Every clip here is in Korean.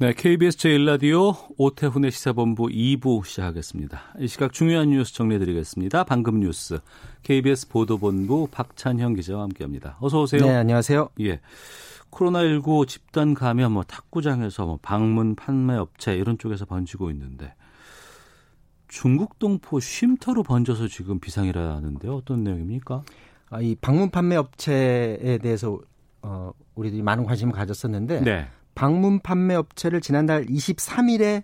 네, KBS 제1라디오 오태훈의 시사본부 2부 시작하겠습니다. 이 시각 중요한 뉴스 정리해드리겠습니다. 방금 뉴스 KBS 보도본부 박찬형 기자와 함께합니다. 어서 오세요. 네, 안녕하세요. 예. 코로나19 집단 감염, 뭐 탁구장에서 뭐 방문 판매 업체 이런 쪽에서 번지고 있는데 중국 동포 쉼터로 번져서 지금 비상이라는데 어떤 내용입니까? 아, 이 방문 판매 업체에 대해서 어, 우리들이 많은 관심을 가졌었는데 네. 방문 판매 업체를 지난달 23일에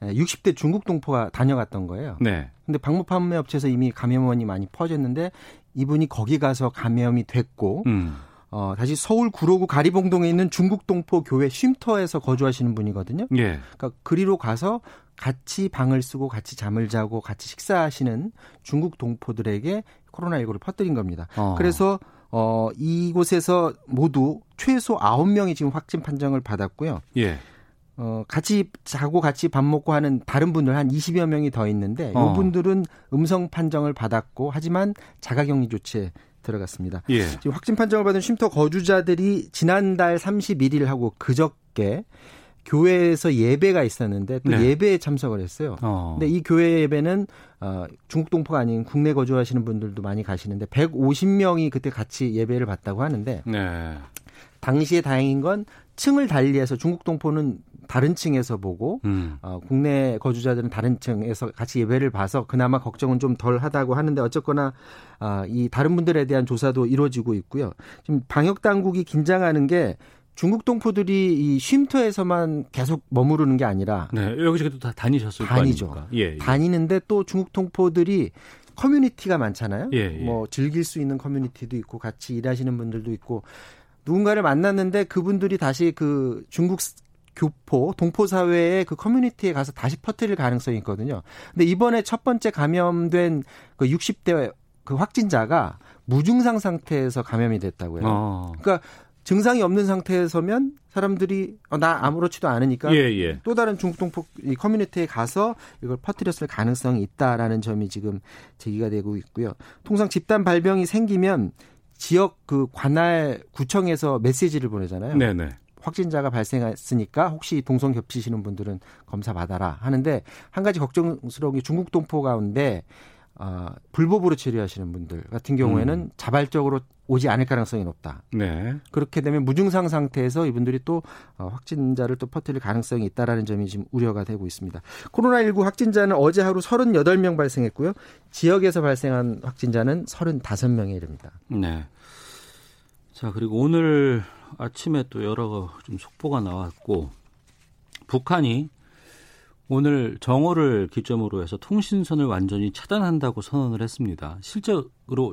60대 중국 동포가 다녀갔던 거예요. 네. 근데 방문 판매 업체에서 이미 감염원이 많이 퍼졌는데 이분이 거기 가서 감염이 됐고 음. 어, 다시 서울 구로구 가리봉동에 있는 중국 동포 교회 쉼터에서 거주하시는 분이거든요. 예. 그러니까 그리로 가서 같이 방을 쓰고 같이 잠을 자고 같이 식사하시는 중국 동포들에게 코로나19를 퍼뜨린 겁니다. 어. 그래서 어 이곳에서 모두 최소 9명이 지금 확진 판정을 받았고요. 예. 어 같이 자고 같이 밥 먹고 하는 다른 분들 한 20여 명이 더 있는데 어. 이분들은 음성 판정을 받았고 하지만 자가격리 조치에 들어갔습니다. 예. 지금 확진 판정을 받은 쉼터 거주자들이 지난달 31일하고 그저께 교회에서 예배가 있었는데 또 네. 예배에 참석을 했어요. 어. 근데 이 교회 예배는 어, 중국 동포가 아닌 국내 거주하시는 분들도 많이 가시는데 150명이 그때 같이 예배를 받다고 하는데 네. 당시에 다행인 건 층을 달리해서 중국 동포는 다른 층에서 보고 음. 어, 국내 거주자들은 다른 층에서 같이 예배를 봐서 그나마 걱정은 좀 덜 하다고 하는데 어쨌거나 아, 이 다른 분들에 대한 조사도 이루어지고 있고요. 지금 방역 당국이 긴장하는 게 중국 동포들이 이 쉼터에서만 계속 머무르는 게 아니라 네. 여기저기 다 다니셨을 다니죠. 거 아닙니까? 예. 예. 다니는데 또 중국 동포들이 커뮤니티가 많잖아요. 예, 예. 뭐 즐길 수 있는 커뮤니티도 있고 같이 일하시는 분들도 있고 누군가를 만났는데 그분들이 다시 그 중국 스- 교포 동포 사회의 그 커뮤니티에 가서 다시 퍼뜨릴 가능성이 있거든요. 근데 이번에 첫 번째 감염된 그 60대 그 확진자가 무증상 상태에서 감염이 됐다고요. 어. 그러니까 증상이 없는 상태에서면 사람들이 어, 나 아무렇지도 않으니까 예, 예. 또 다른 중국 동포 이 커뮤니티에 가서 이걸 퍼뜨렸을 가능성이 있다라는 점이 지금 제기가 되고 있고요. 통상 집단 발병이 생기면 지역 그 관할 구청에서 메시지를 보내잖아요. 네, 네. 확진자가 발생했으니까 혹시 동성 겹치시는 분들은 검사 받아라 하는데 한 가지 걱정스러운 게 중국 동포 가운데 어, 불법으로 체류하시는 분들 같은 경우에는 음. 자발적으로 오지 않을 가능성이 높다. 네. 그렇게 되면 무증상 상태에서 이분들이 또 어, 확진자를 또 퍼뜨릴 가능성이 있다라는 점이 지금 우려가 되고 있습니다. 코로나19 확진자는 어제 하루 38명 발생했고요. 지역에서 발생한 확진자는 35명에 이릅니다. 네. 자, 그리고 오늘 아침에 또 여러 좀 속보가 나왔고 북한이 오늘 정오를 기점으로 해서 통신선을 완전히 차단한다고 선언을 했습니다. 실제로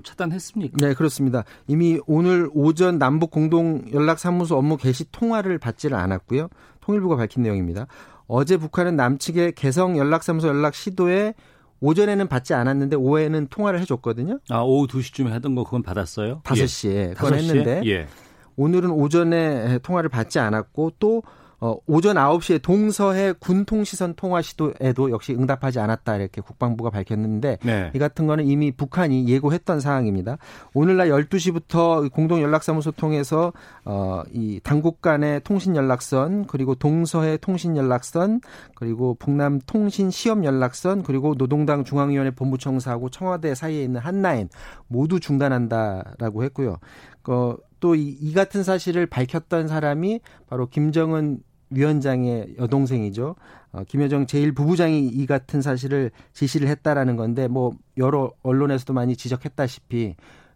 차단했습니까? 네, 그렇습니다. 이미 오늘 오전 남북 공동 연락사무소 업무 개시 통화를 받지를 않았고요. 통일부가 밝힌 내용입니다. 어제 북한은 남측의 개성 연락사무소 연락 시도에 오전에는 받지 않았는데 오후에는 통화를 해줬거든요. 아, 오후 2시쯤에 하던 거 그건 받았어요? 5시에 예. 그건 5시에? 했는데 예. 오늘은 오전에 통화를 받지 않았고 또 어, 오전 9시에 동서해 군통시선 통화 시도에도 역시 응답하지 않았다 이렇게 국방부가 밝혔는데 네. 이 같은 거는 이미 북한이 예고했던 사항입니다. 오늘날 12시부터 공동 연락사무소 통해서 어, 이 당국 간의 통신 연락선 그리고 동서해 통신 연락선 그리고 북남 통신 시험 연락선 그리고 노동당 중앙위원회 본부청사하고 청와대 사이에 있는 한라인 모두 중단한다라고 했고요. 어, 또이 이 같은 사실을 밝혔던 사람이 바로 김정은 위원장의 여동생이죠. 어, 김여정 제1부부장이 이 같은 사실을 지시를 했다라는 건데 뭐 여러 언론에서도 많이 지적했다시피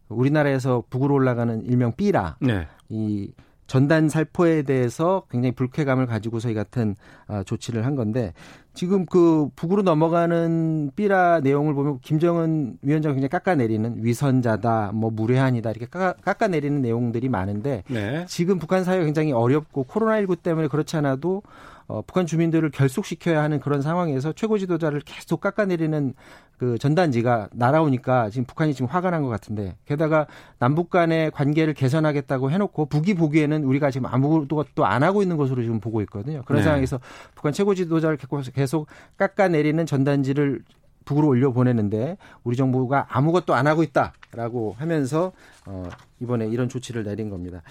우리나라에서 북으로 올라가는 일명 삐라 네. 이 전단 살포에 대해서 굉장히 불쾌감을 가지고서 이 같은 아, 조치를 한 건데 지금 그 북으로 넘어가는 삐라 내용을 보면 김정은 위원장 굉장히 깎아내리는 위선자다, 뭐 무례한이다 이렇게 깎아, 깎아내리는 내용들이 많은데 네. 지금 북한 사회가 굉장히 어렵고 코로나19 때문에 그렇지 않아도 어, 북한 주민들을 결속시켜야 하는 그런 상황에서 최고 지도자를 계속 깎아내리는 그 전단지가 날아오니까 지금 북한이 지금 화가 난 것 같은데 게다가 남북 간의 관계를 개선하겠다고 해놓고 북이 보기에는 우리가 지금 아무것도 안 하고 있는 것으로 지금 보고 있거든요. 그런 네. 상황에서 북한 최고 지도자를 계속 깎아내리는 전단지를 북으로 올려 보내는데 우리 정부가 아무것도 안 하고 있다라고 하면서 어 이번에 이런 조치를 내린 겁니다.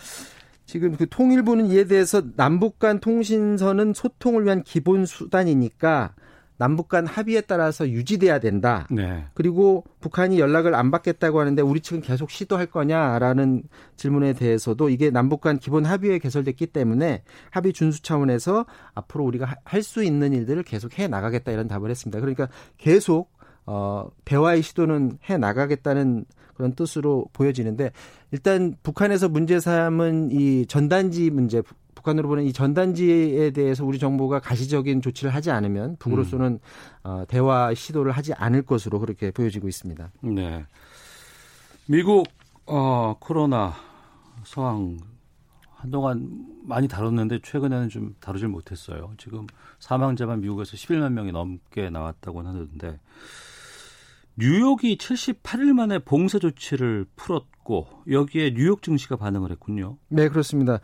지금 그 통일부는 이에 대해서 남북 간 통신선은 소통을 위한 기본 수단이니까 남북 간 합의에 따라서 유지돼야 된다. 네. 그리고 북한이 연락을 안 받겠다고 하는데 우리 측은 계속 시도할 거냐라는 질문에 대해서도 이게 남북 간 기본 합의에 개설됐기 때문에 합의 준수 차원에서 앞으로 우리가 할 수 있는 일들을 계속 해 나가겠다 이런 답을 했습니다. 그러니까 계속 어 대화의 시도는 해 나가겠다는 그런 뜻으로 보여지는데 일단 북한에서 문제 삼은 이 전단지 문제 북한으로 보는 이 전단지에 대해서 우리 정부가 가시적인 조치를 하지 않으면 북으로서는 어, 대화 시도를 하지 않을 것으로 그렇게 보여지고 있습니다. 네. 미국 어, 코로나 상황 한동안 많이 다뤘는데 최근에는 좀 다루질 못했어요. 지금 사망자만 미국에서 11만 명이 넘게 나왔다고 하는데 뉴욕이 78일 만에 봉쇄 조치를 풀었고 여기에 뉴욕 증시가 반응을 했군요. 네, 그렇습니다.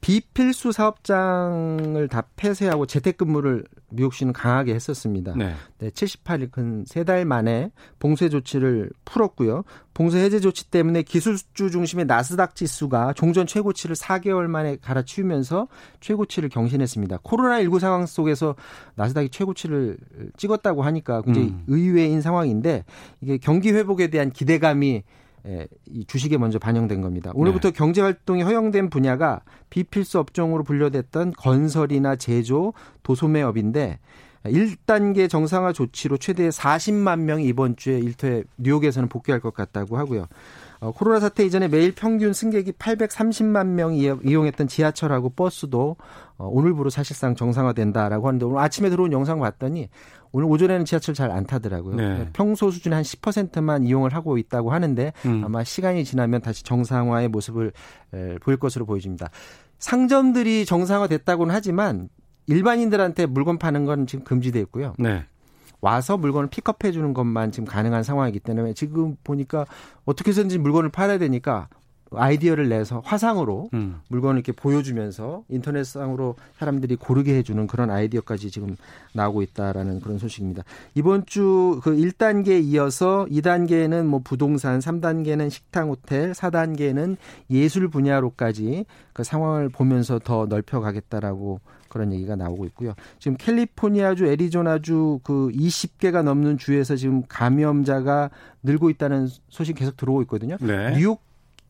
비필수 사업장을 다 폐쇄하고 재택근무를 미국시는 강하게 했었습니다. 네. 네, 78일 근 세 달 만에 봉쇄 조치를 풀었고요. 봉쇄 해제 조치 때문에 기술주 중심의 나스닥 지수가 종전 최고치를 4개월 만에 갈아치우면서 최고치를 경신했습니다. 코로나19 상황 속에서 나스닥이 최고치를 찍었다고 하니까 굉장히 음. 의외인 상황인데 이게 경기 회복에 대한 기대감이 예, 이 주식에 먼저 반영된 겁니다. 오늘부터 네. 경제 활동이 허용된 분야가 비필수 업종으로 분류됐던 건설이나 제조, 도소매업인데 1단계 정상화 조치로 최대 40만 명이 이번 주에 일터에 뉴욕에서는 복귀할 것 같다고 하고요. 어, 코로나 사태 이전에 매일 평균 승객이 830만 명이 이용했던 지하철하고 버스도 어, 오늘부로 사실상 정상화된다라고 하는데 오늘 아침에 들어온 영상 봤더니 오늘 오전에는 지하철 잘 안 타더라고요. 네. 평소 수준의 한 10%만 이용을 하고 있다고 하는데 음. 아마 시간이 지나면 다시 정상화의 모습을 에, 보일 것으로 보여집니다. 상점들이 정상화됐다고는 하지만 일반인들한테 물건 파는 건 지금 금지돼 있고요. 네. 와서 물건을 픽업해 주는 것만 지금 가능한 상황이기 때문에 지금 보니까 어떻게 해서든지 물건을 팔아야 되니까 아이디어를 내서 화상으로 음. 물건을 이렇게 보여주면서 인터넷상으로 사람들이 고르게 해주는 그런 아이디어까지 지금 나오고 있다라는 그런 소식입니다. 이번 주 그 1단계에 이어서 2단계는 뭐 부동산, 3단계는 식당, 호텔, 4단계는 예술 분야로까지 그 상황을 보면서 더 넓혀가겠다라고 그런 얘기가 나오고 있고요. 지금 캘리포니아주, 애리조나주 그 20개가 넘는 주에서 지금 감염자가 늘고 있다는 소식 계속 들어오고 있거든요. 네. 뉴욕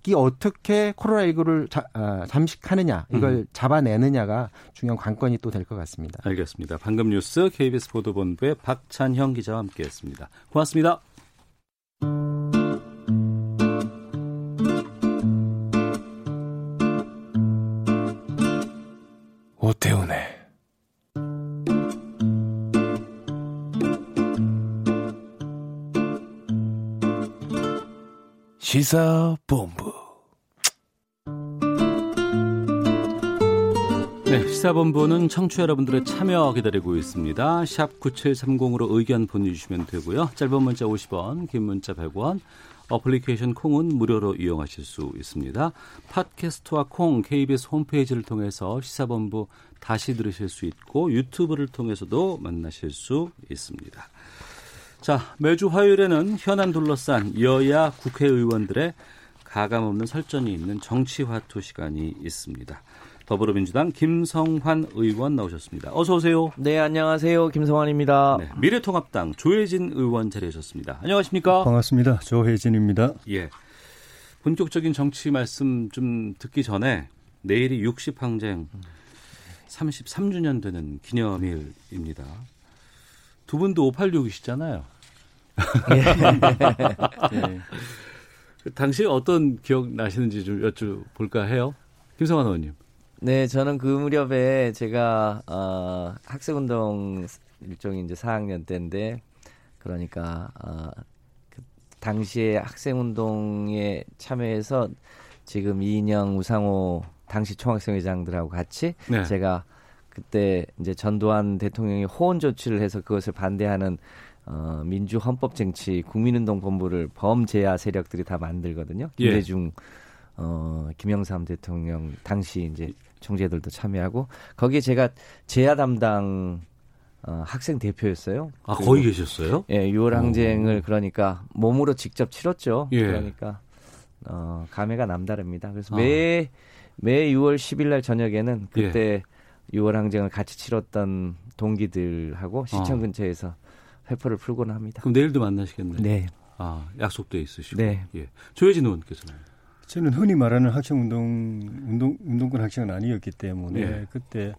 이 어떻게 코로나19를 자, 아, 잠식하느냐 이걸 음. 잡아내느냐가 중요한 관건이 또 될 것 같습니다. 알겠습니다. 방금 뉴스 KBS 보도본부의 박찬형 기자와 함께했습니다. 고맙습니다. 오태훈의 시사본부 네, 시사본부는 청취자 여러분들의 참여 기다리고 있습니다. 샵 9730으로 의견 보내주시면 되고요. 짧은 문자 50원, 긴 문자 100원, 어플리케이션 콩은 무료로 이용하실 수 있습니다. 팟캐스트와 콩, KBS 홈페이지를 통해서 시사본부 다시 들으실 수 있고 유튜브를 통해서도 만나실 수 있습니다. 자, 매주 화요일에는 현안 둘러싼 여야 국회의원들의 가감없는 설전이 있는 정치화투 시간이 있습니다. 더불어민주당 김성환 의원 나오셨습니다. 어서 오세요. 네, 안녕하세요. 김성환입니다. 네, 미래통합당 조혜진 의원 자리하셨습니다. 안녕하십니까? 반갑습니다. 조혜진입니다. 예. 본격적인 정치 말씀 좀 듣기 전에 내일이 60항쟁 33주년 되는 기념일입니다. 두 분도 586이시잖아요. 네. 그 당시 어떤 기억 나시는지 좀 여쭤볼까 해요. 김성환 의원님. 네, 저는 그 무렵에 제가 어, 학생운동 일종의 이제 4학년 때인데 그러니까 어, 그 당시에 학생운동에 참여해서 지금 이인영, 우상호 당시 총학생회장들하고 같이 네. 제가 그때 이제 전두환 대통령이 호언 조치를 해서 그것을 반대하는 어, 민주 헌법 쟁취 국민운동 본부를 범제야 세력들이 다 만들거든요. 예. 김대중 어, 김영삼 대통령 당시 이제 총재들도 참여하고 거기에 제가 제야 담당 어, 학생 대표였어요. 아, 거기 계셨어요? 예, 6월 항쟁을 그러니까 몸으로 직접 치렀죠. 예. 그러니까 어, 감회가 남다릅니다. 그래서 아. 매, 매 6월 10일 날 저녁에는 그때 6월 항쟁을 같이 치렀던 동기들하고 시청 아. 근처에서 회포를 풀곤 합니다. 그럼 내일도 만나시겠네요. 네. 아, 약속돼 있으시고. 네. 예. 조혜진 의원께서는. 저는 흔히 말하는 학생 운동 운동 운동권 학생은 아니었기 때문에 예. 그때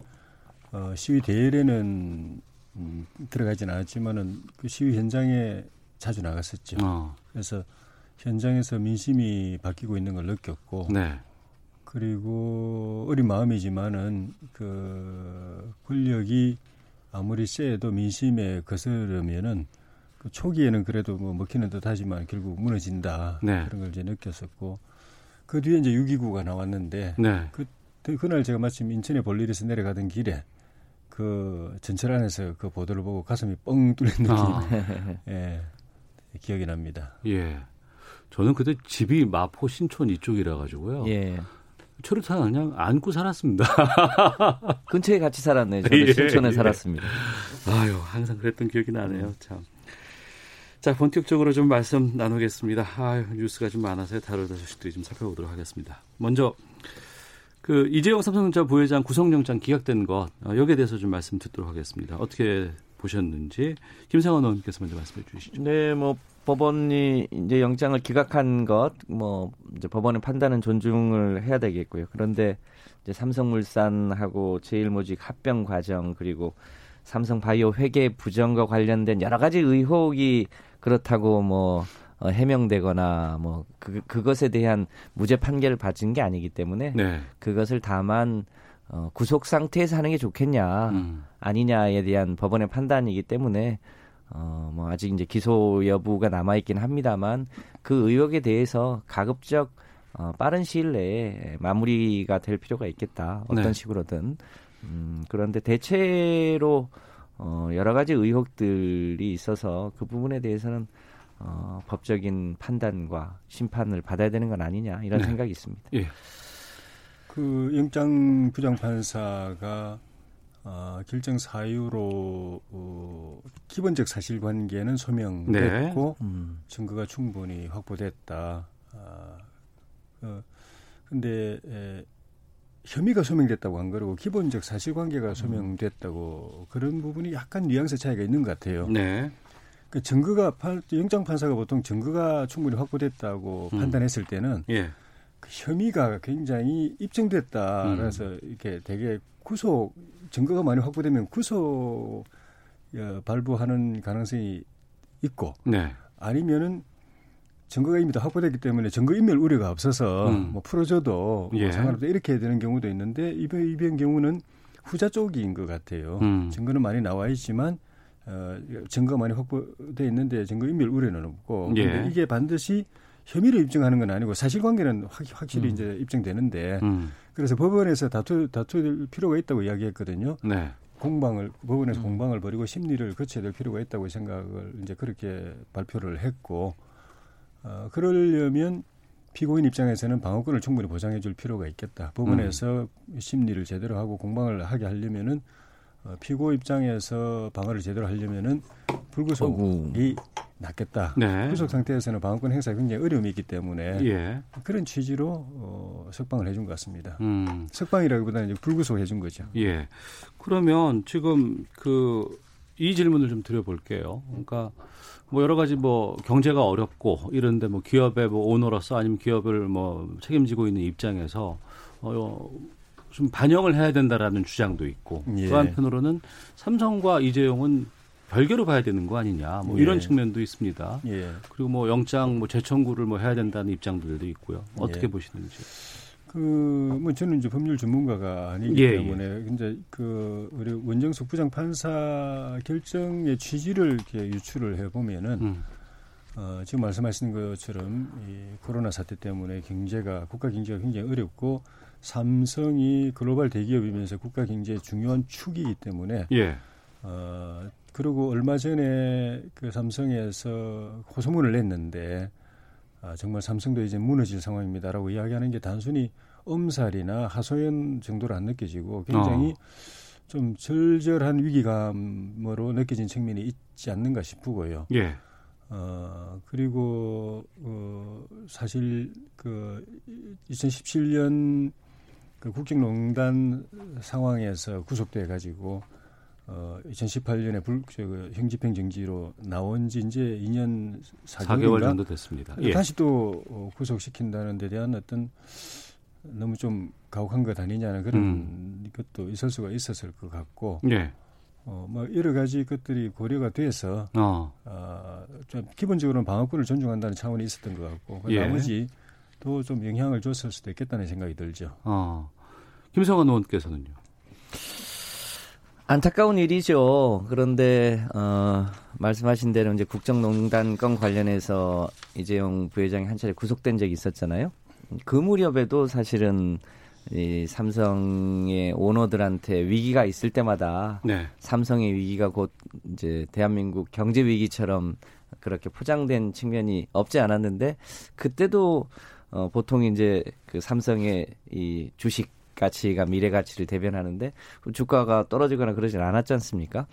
어, 시위 대회에는 음, 들어가진 않았지만은 그 시위 현장에 자주 나갔었죠. 어. 그래서 현장에서 민심이 바뀌고 있는 걸 느꼈고 네. 그리고 어린 마음이지만은 그 권력이 아무리 세도 민심에 거스르면은 그 초기에는 그래도 뭐 먹히는 듯 하지만 결국 무너진다 네. 그런 걸 이제 느꼈었고 그 뒤에 이제 6.29가 나왔는데 네. 그 그날 제가 마침 인천에 볼 일에서 내려가던 길에 그 전철 안에서 그 보도를 보고 가슴이 뻥 뚫린 느낌 아, 예 기억이 납니다. 예. 저는 그때 집이 마포 신촌 이쪽이라 가지고요. 예. 최루탄 그냥 안고 살았습니다. 근처에 같이 살았네요. 저도 예, 신촌에 예. 살았습니다. 아유, 항상 그랬던 기억이 나네요. 참. 자, 본격적으로 좀 말씀 나누겠습니다. 아유, 뉴스가 좀 많아서 다루다 소식들이 좀 살펴보도록 하겠습니다. 먼저 그 이재용 삼성전자 부회장 구속영장 기각된 것 어, 여기에 대해서 좀 말씀 듣도록 하겠습니다. 어떻게 보셨는지 김상원 의원께서 먼저 말씀해 주시죠. 네, 뭐 법원이 이제 영장을 기각한 것, 뭐 이제 법원의 판단은 존중을 해야 되겠고요. 그런데 이제 삼성물산하고 제일모직 합병 과정 그리고 삼성바이오 회계 부정과 관련된 여러 가지 의혹이 그렇다고 뭐 어, 해명되거나 뭐 그, 그것에 대한 무죄 판결을 받은 게 아니기 때문에 네. 그것을 다만 어, 구속 상태에서 하는 게 좋겠냐 음. 아니냐에 대한 법원의 판단이기 때문에 어, 뭐 아직 이제 기소 여부가 남아 있긴 합니다만 그 의혹에 대해서 가급적 어, 빠른 시일 내에 마무리가 될 필요가 있겠다. 어떤 네. 식으로든. 음, 그런데 대체로 어, 여러 가지 의혹들이 있어서 그 부분에 대해서는 어, 법적인 판단과 심판을 받아야 되는 건 아니냐 이런 네. 생각이 있습니다. 예. 그 영장 부장 판사가 아, 결정 사유로 어, 기본적 사실관계는 소명됐고 음. 증거가 충분히 확보됐다. 아, 어, 근데 에, 혐의가 소명됐다고 한 거고 기본적 사실관계가 소명됐다고 그런 부분이 약간 뉘앙스 차이가 있는 것 같아요. 네. 그 증거가 판- 영장 판사가 보통 증거가 충분히 확보됐다고 음. 판단했을 때는 예. 그 혐의가 굉장히 입증됐다. 음. 그래서 이렇게 되게 구속 증거가 많이 확보되면 구속 어, 발부하는 가능성이 있고 네. 아니면은 증거가 이미 다 확보됐기 때문에 증거 인멸 우려가 없어서 음. 뭐 풀어줘도 뭐 예. 상관없다 이렇게 되는 경우도 있는데 이번 이번 경우는 후자 쪽인 것 같아요. 음. 증거는 많이 나와 있지만 어, 증거가 많이 확보돼 있는데 증거 인멸 우려는 없고 예. 근데 이게 반드시 혐의를 입증하는 건 아니고 사실관계는 확, 확실히 음. 이제 입증되는데 음. 그래서 법원에서 다투 다툴 필요가 있다고 이야기했거든요. 네. 공방을 법원에서 음. 공방을 벌이고 심리를 거쳐야 될 필요가 있다고 생각을 이제 그렇게 발표를 했고 어, 그러려면 피고인 입장에서는 방어권을 충분히 보장해 줄 필요가 있겠다. 법원에서 음. 심리를 제대로 하고 공방을 하게 하려면은 어, 피고 입장에서 방어를 제대로 하려면은 불구속이 낫겠다. 네. 구속 상태에서는 방어권 행사에 굉장히 어려움이 있기 때문에 예. 그런 취지로 어, 석방을 해준 것 같습니다. 음. 석방이라기보다는 이제 불구속 해준 거죠. 예. 그러면 지금 그 이 질문을 좀 드려볼게요. 그러니까 뭐 여러 가지 뭐 경제가 어렵고 이런데 뭐 기업의 뭐 오너로서 아니면 기업을 뭐 책임지고 있는 입장에서 어좀 반영을 해야 된다라는 주장도 있고 예. 또 한편으로는 삼성과 이재용은 별개로 봐야 되는 거 아니냐 뭐 이런 예. 측면도 있습니다. 예. 그리고 뭐 영장 뭐 재청구를 뭐 해야 된다는 입장들도 있고요. 어떻게 예. 보시는지. 그, 뭐, 저는 이제 법률 전문가가 아니기 예, 때문에, 이제 그, 우리 원정숙 부장 판사 결정의 취지를 이렇게 유추를 해 보면은, 음. 어, 지금 말씀하신 것처럼 이 코로나 사태 때문에 경제가, 국가 경제가 굉장히 어렵고, 삼성이 글로벌 대기업이면서 국가 경제의 중요한 축이기 때문에 예. 어 그리고 얼마 전에 그 삼성에서 호소문을 냈는데 아, 정말 삼성도 이제 무너질 상황입니다라고 이야기하는 게 단순히 엄살이나 하소연 정도로 안 느껴지고 굉장히 어. 좀 절절한 위기감으로 느껴진 측면이 있지 않는가 싶고요. 예. 어, 그리고, 어, 사실 그 2017년 그 국정농단 상황에서 구속돼 가지고 어, 2018년에 불, 저, 그 형집행 정지로 나온 지 이제 2년 4개월, 4개월 정도 됐습니다. 예. 다시 또 어, 구속시킨다는 데 대한 어떤 너무 좀 가혹한 것 아니냐는 그런 음. 것도 있을 수가 있었을 것 같고 예. 어, 뭐 여러 가지 것들이 고려가 돼서 어. 어, 좀 기본적으로는 방어권을 존중한다는 차원이 있었던 것 같고 그 예. 나머지 또 좀 영향을 줬을 수도 있겠다는 생각이 들죠. 어. 김성환 의원께서는요. 안타까운 일이죠. 그런데 어, 말씀하신 대로 이제 국정농단 건 관련해서 이재용 부회장이 한 차례 구속된 적이 있었잖아요. 그 무렵에도 사실은 이 삼성의 오너들한테 위기가 있을 때마다 네. 삼성의 위기가 곧 이제 대한민국 경제 위기처럼 그렇게 포장된 측면이 없지 않았는데 그때도 어 보통 이제 그 삼성의 이 주식 가치가 미래 가치를 대변하는데 그 주가가 떨어지거나 그러진 않았지 않습니까?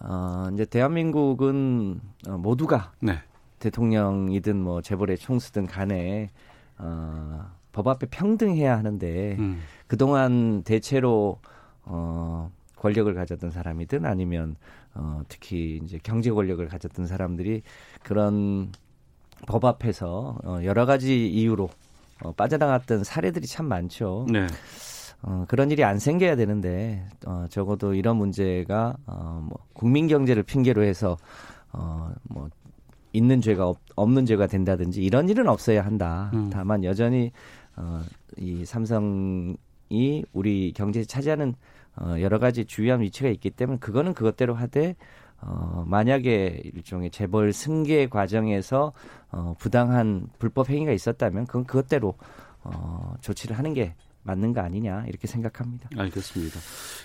어 이제 대한민국은 어, 모두가 네. 대통령이든 뭐 재벌의 총수든 간에 어, 법 앞에 평등해야 하는데 음. 그동안 대체로 어 권력을 가졌던 사람이든 아니면 어 특히 이제 경제 권력을 가졌던 사람들이 그런 법 앞에서 어 여러 가지 이유로 어 빠져나갔던 사례들이 참 많죠. 네. 어 그런 일이 안 생겨야 되는데 어 적어도 이런 문제가 어 뭐 국민 경제를 핑계로 해서 어 뭐 있는 죄가 없, 없는 죄가 된다든지 이런 일은 없어야 한다. 음. 다만 여전히 어, 이 삼성이 우리 경제에 차지하는 어, 여러 가지 주요한 위치가 있기 때문에 그거는 그것대로 하되 어, 만약에 일종의 재벌 승계 과정에서 어, 부당한 불법 행위가 있었다면 그건 그것대로 어, 조치를 하는 게 맞는 거 아니냐 이렇게 생각합니다. 알겠습니다.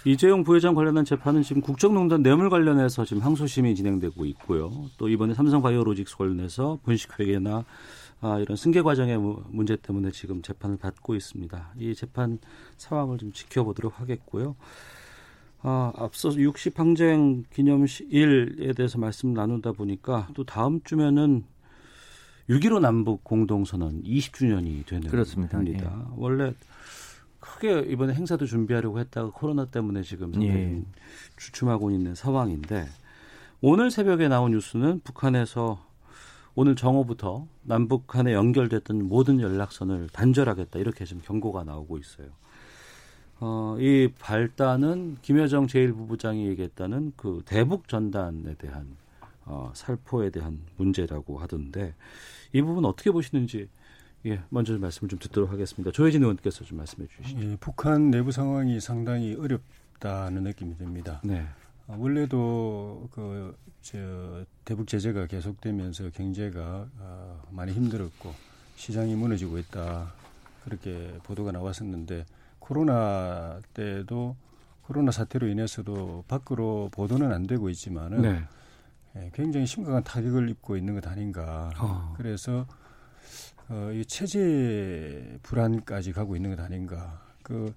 이재용 부회장 관련한 재판은 지금 국정농단 뇌물 관련해서 지금 항소심이 진행되고 있고요. 또 이번에 삼성바이오로직스 관련해서 분식회계나 아, 이런 승계 과정의 무- 문제 때문에 지금 재판을 받고 있습니다. 이 재판 상황을 좀 지켜보도록 하겠고요. 아, 앞서 60 항쟁 기념일에 대해서 말씀 나누다 보니까 또 다음 주면은 6.15 남북 공동선언 20주년이 되는 그렇습니다. 겁니다. 원래 크게 이번에 행사도 준비하려고 했다가 코로나 때문에 지금 예. 주춤하고 있는 상황인데 오늘 새벽에 나온 뉴스는 북한에서 오늘 정오부터 남북 간에 연결됐던 모든 연락선을 단절하겠다 이렇게 지금 경고가 나오고 있어요. 어, 이 발단은 김여정 제1부부장이 얘기했다는 그 대북 전단에 대한 어, 살포에 대한 문제라고 하던데 이 부분 어떻게 보시는지 예, 먼저 말씀을 좀 듣도록 하겠습니다. 조혜진 의원께서 좀 말씀해 주시죠. 예, 북한 내부 상황이 상당히 어렵다는 느낌이 듭니다. 네. 아, 원래도 그, 저, 대북 제재가 계속되면서 경제가 아, 많이 힘들었고 시장이 무너지고 있다. 그렇게 보도가 나왔었는데 코로나 때도 코로나 사태로 인해서도 밖으로 보도는 안 되고 있지만은 네. 예, 굉장히 심각한 타격을 입고 있는 것 아닌가. 어. 그래서 어, 이 체제 불안까지 가고 있는 것 아닌가. 그,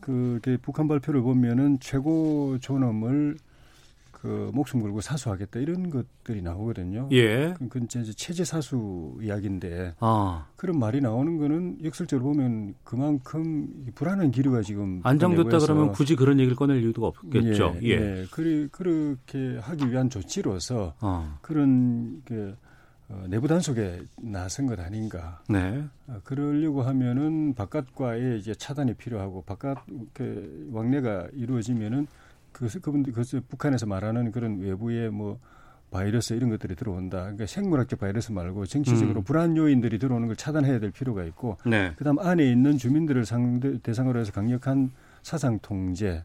그, 그 북한 발표를 보면은 최고 존엄을 그 목숨 걸고 사수하겠다 이런 것들이 나오거든요. 예. 그건 이제 체제 사수 이야기인데 아, 그런 말이 나오는 거는 역설적으로 보면 그만큼 이 불안한 기류가 지금 안정됐다 그러면 굳이 그런 얘기를 꺼낼 이유가 없겠죠. 예, 예. 그리, 그렇게 하기 위한 조치로서 어, 그런 그 어, 내부 단속에 나선 것 아닌가. 네. 어, 그러려고 하면은 바깥과의 이제 차단이 필요하고 바깥 그 왕래가 이루어지면은 그 그분들 그 북한에서 말하는 그런 외부의 뭐 바이러스 이런 것들이 들어온다. 그러니까 생물학적 바이러스 말고 정치적으로 음. 불안 요인들이 들어오는 걸 차단해야 될 필요가 있고 네. 그다음 안에 있는 주민들을 상대 대상으로 해서 강력한 사상 통제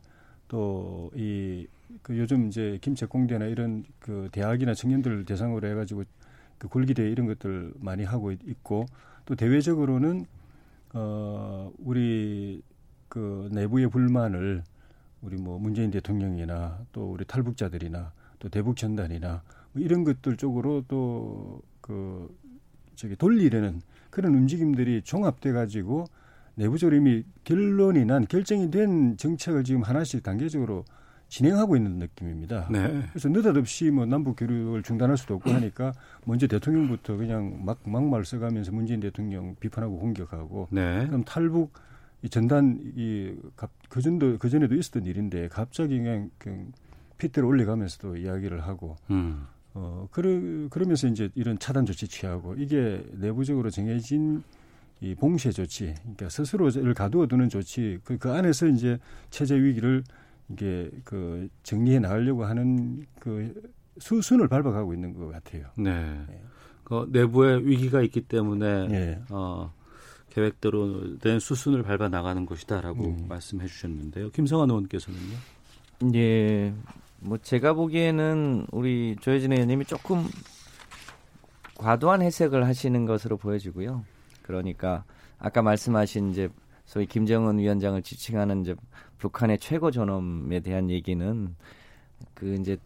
또 이 그 요즘 이제 김책공대나 이런 그 대학이나 청년들 대상으로 해가지고 그 굴기대 이런 것들 많이 하고 있- 있고 또 대외적으로는 어 우리 그 내부의 불만을 우리 뭐 문재인 대통령이나 또 우리 탈북자들이나 또 대북 전단이나 뭐 이런 것들 쪽으로 또 그 저기 돌리려는 그런 움직임들이 종합돼 가지고 내부적으로 이미 결론이 난 결정이 된 정책을 지금 하나씩 단계적으로 진행하고 있는 느낌입니다. 네. 그래서 느닷없이 뭐 남북 교류를 중단할 수도 없고 하니까 먼저 대통령부터 그냥 막 막말 써가면서 문재인 대통령 비판하고 공격하고 네. 그럼 탈북 이 전단 이 그 전도 그 전에도 있었던 일인데 갑자기 그냥, 그냥 핏대를 올려가면서도 이야기를 하고 음. 어 그러 그러면서 이제 이런 차단 조치 취하고 이게 내부적으로 정해진 이 봉쇄 조치 그러니까 스스로를 가두어 두는 조치 그, 그 안에서 이제 체제 위기를 이게 그 정리해 나가려고 하는 그 수순을 밟아가고 있는 것 같아요. 네. 네. 그 내부에 위기가 있기 때문에 예. 어, 계획대로 된 수순을 밟아 나가는 것이다라고 음. 말씀해 주셨는데요. 김성환 의원께서는요. 예, 뭐 제가 보기에는 우리 조혜진 의원님이 조금 과도한 해석을 하시는 것으로 보여지고요. 그러니까 아까 말씀하신 이제 소위 김정은 위원장을 지칭하는 이제 북한의 최고 존엄에 대한 얘기는 그 이제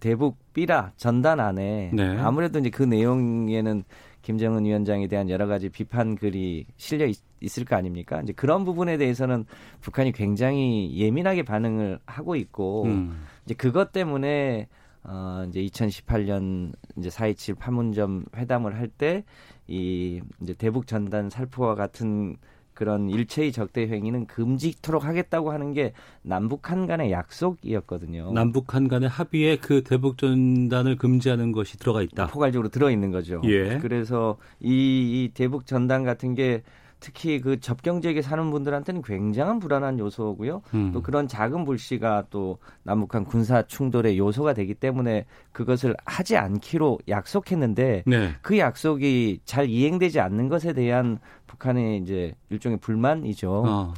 대북 삐라 전단 안에 네. 아무래도 이제 그 내용에는 김정은 위원장에 대한 여러 가지 비판 글이 실려 있, 있을 거 아닙니까? 이제 그런 부분에 대해서는 북한이 굉장히 예민하게 반응을 하고 있고 음. 이제 그것 때문에 어 이제 2018년 이제 4.27 판문점 회담을 할 때 이 이제 대북 전단 살포와 같은 그런 일체의 적대 행위는 금지토록 하겠다고 하는 게 남북한 간의 약속이었거든요. 남북한 간의 합의에 그 대북 전단을 금지하는 것이 들어가 있다. 포괄적으로 들어 있는 거죠. 예. 그래서 이, 이 대북 전단 같은 게 특히 그 접경 지역에 사는 분들한테는 굉장한 불안한 요소고요. 음. 또 그런 작은 불씨가 또 남북한 군사 충돌의 요소가 되기 때문에 그것을 하지 않기로 약속했는데 네. 그 약속이 잘 이행되지 않는 것에 대한 북한의 이제 일종의 불만이죠. 어.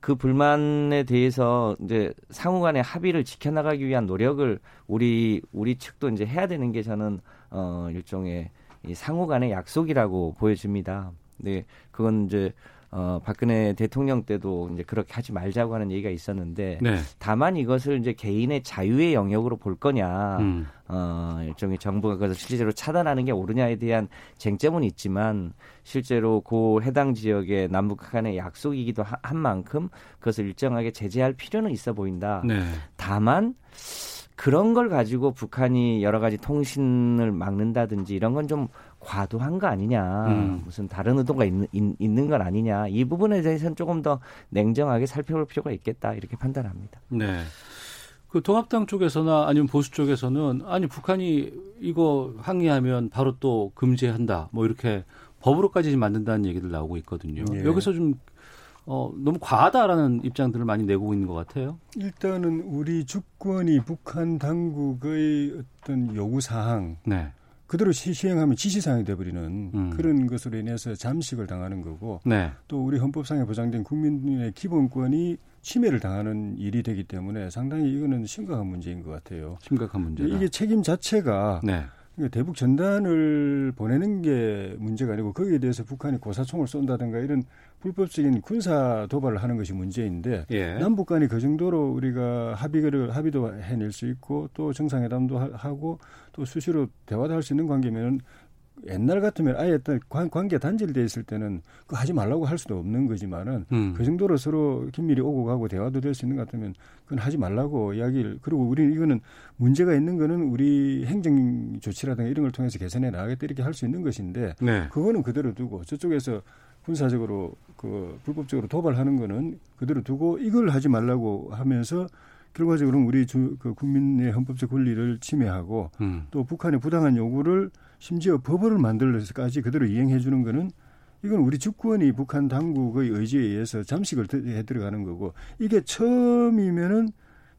그 불만에 대해서 이제 상호 간의 합의를 지켜나가기 위한 노력을 우리 우리 측도 이제 해야 되는 게 저는 어 일종의 이 상호 간의 약속이라고 보여집니다. 네, 그건 이제 어 박근혜 대통령 때도 이제 그렇게 하지 말자고 하는 얘기가 있었는데 네. 다만 이것을 이제 개인의 자유의 영역으로 볼 거냐, 음. 어, 일종의 정부가 그것을 실제로 차단하는 게 옳으냐에 대한 쟁점은 있지만 실제로 그 해당 지역의 남북 간의 약속이기도 하- 한 만큼 그것을 일정하게 제재할 필요는 있어 보인다. 네. 다만 그런 걸 가지고 북한이 여러 가지 통신을 막는다든지 이런 건 좀 과도한 거 아니냐, 음. 무슨 다른 의도가 있는, 있- 있는 건 아니냐, 이 부분에 대해서는 조금 더 냉정하게 살펴볼 필요가 있겠다 이렇게 판단합니다. 네. 그 통합당 쪽에서나 아니면 보수 쪽에서는 아니 북한이 이거 항의하면 바로 또 금지한다. 뭐 이렇게 법으로까지 만든다는 얘기들 나오고 있거든요. 예. 여기서 좀 어, 너무 과하다라는 입장들을 많이 내고 있는 것 같아요. 일단은 우리 주권이 북한 당국의 어떤 요구 사항 네. 그대로 시- 시행하면 지시사항이 돼버리는 음. 그런 것으로 인해서 잠식을 당하는 거고 네. 또 우리 헌법상에 보장된 국민의 기본권이 침해를 당하는 일이 되기 때문에 상당히 이거는 심각한 문제인 것 같아요. 심각한 문제다. 이게 책임 자체가 네. 대북 전단을 보내는 게 문제가 아니고 거기에 대해서 북한이 고사총을 쏜다든가 이런 불법적인 군사 도발을 하는 것이 문제인데 예. 남북 간이 그 정도로 우리가 합의를 합의도 해낼 수 있고 또 정상회담도 하- 하고 또 수시로 대화도 할 수 있는 관계면 옛날 같으면 아예 관- 관계 단절돼 있을 때는 그 하지 말라고 할 수도 없는 거지만은 음. 그 정도로 서로 긴밀히 오고 가고 대화도 될 수 있는 것 같으면 그건 하지 말라고 이야기를 그리고 우리는 이거는 문제가 있는 거는 우리 행정 조치라든가 이런 걸 통해서 개선해 나가겠다 이렇게 할 수 있는 것인데 네. 그거는 그대로 두고 저쪽에서 군사적으로 그 불법적으로 도발하는 거는 그대로 두고 이걸 하지 말라고 하면서 결과적으로는 우리 주, 그 국민의 헌법적 권리를 침해하고 음. 또 북한의 부당한 요구를 심지어 법을 만들어서까지 그대로 이행해 주는 거는 이건 우리 주권이 북한 당국의 의지에 의해서 잠식을 드- 해 들어가는 거고 이게 처음이면은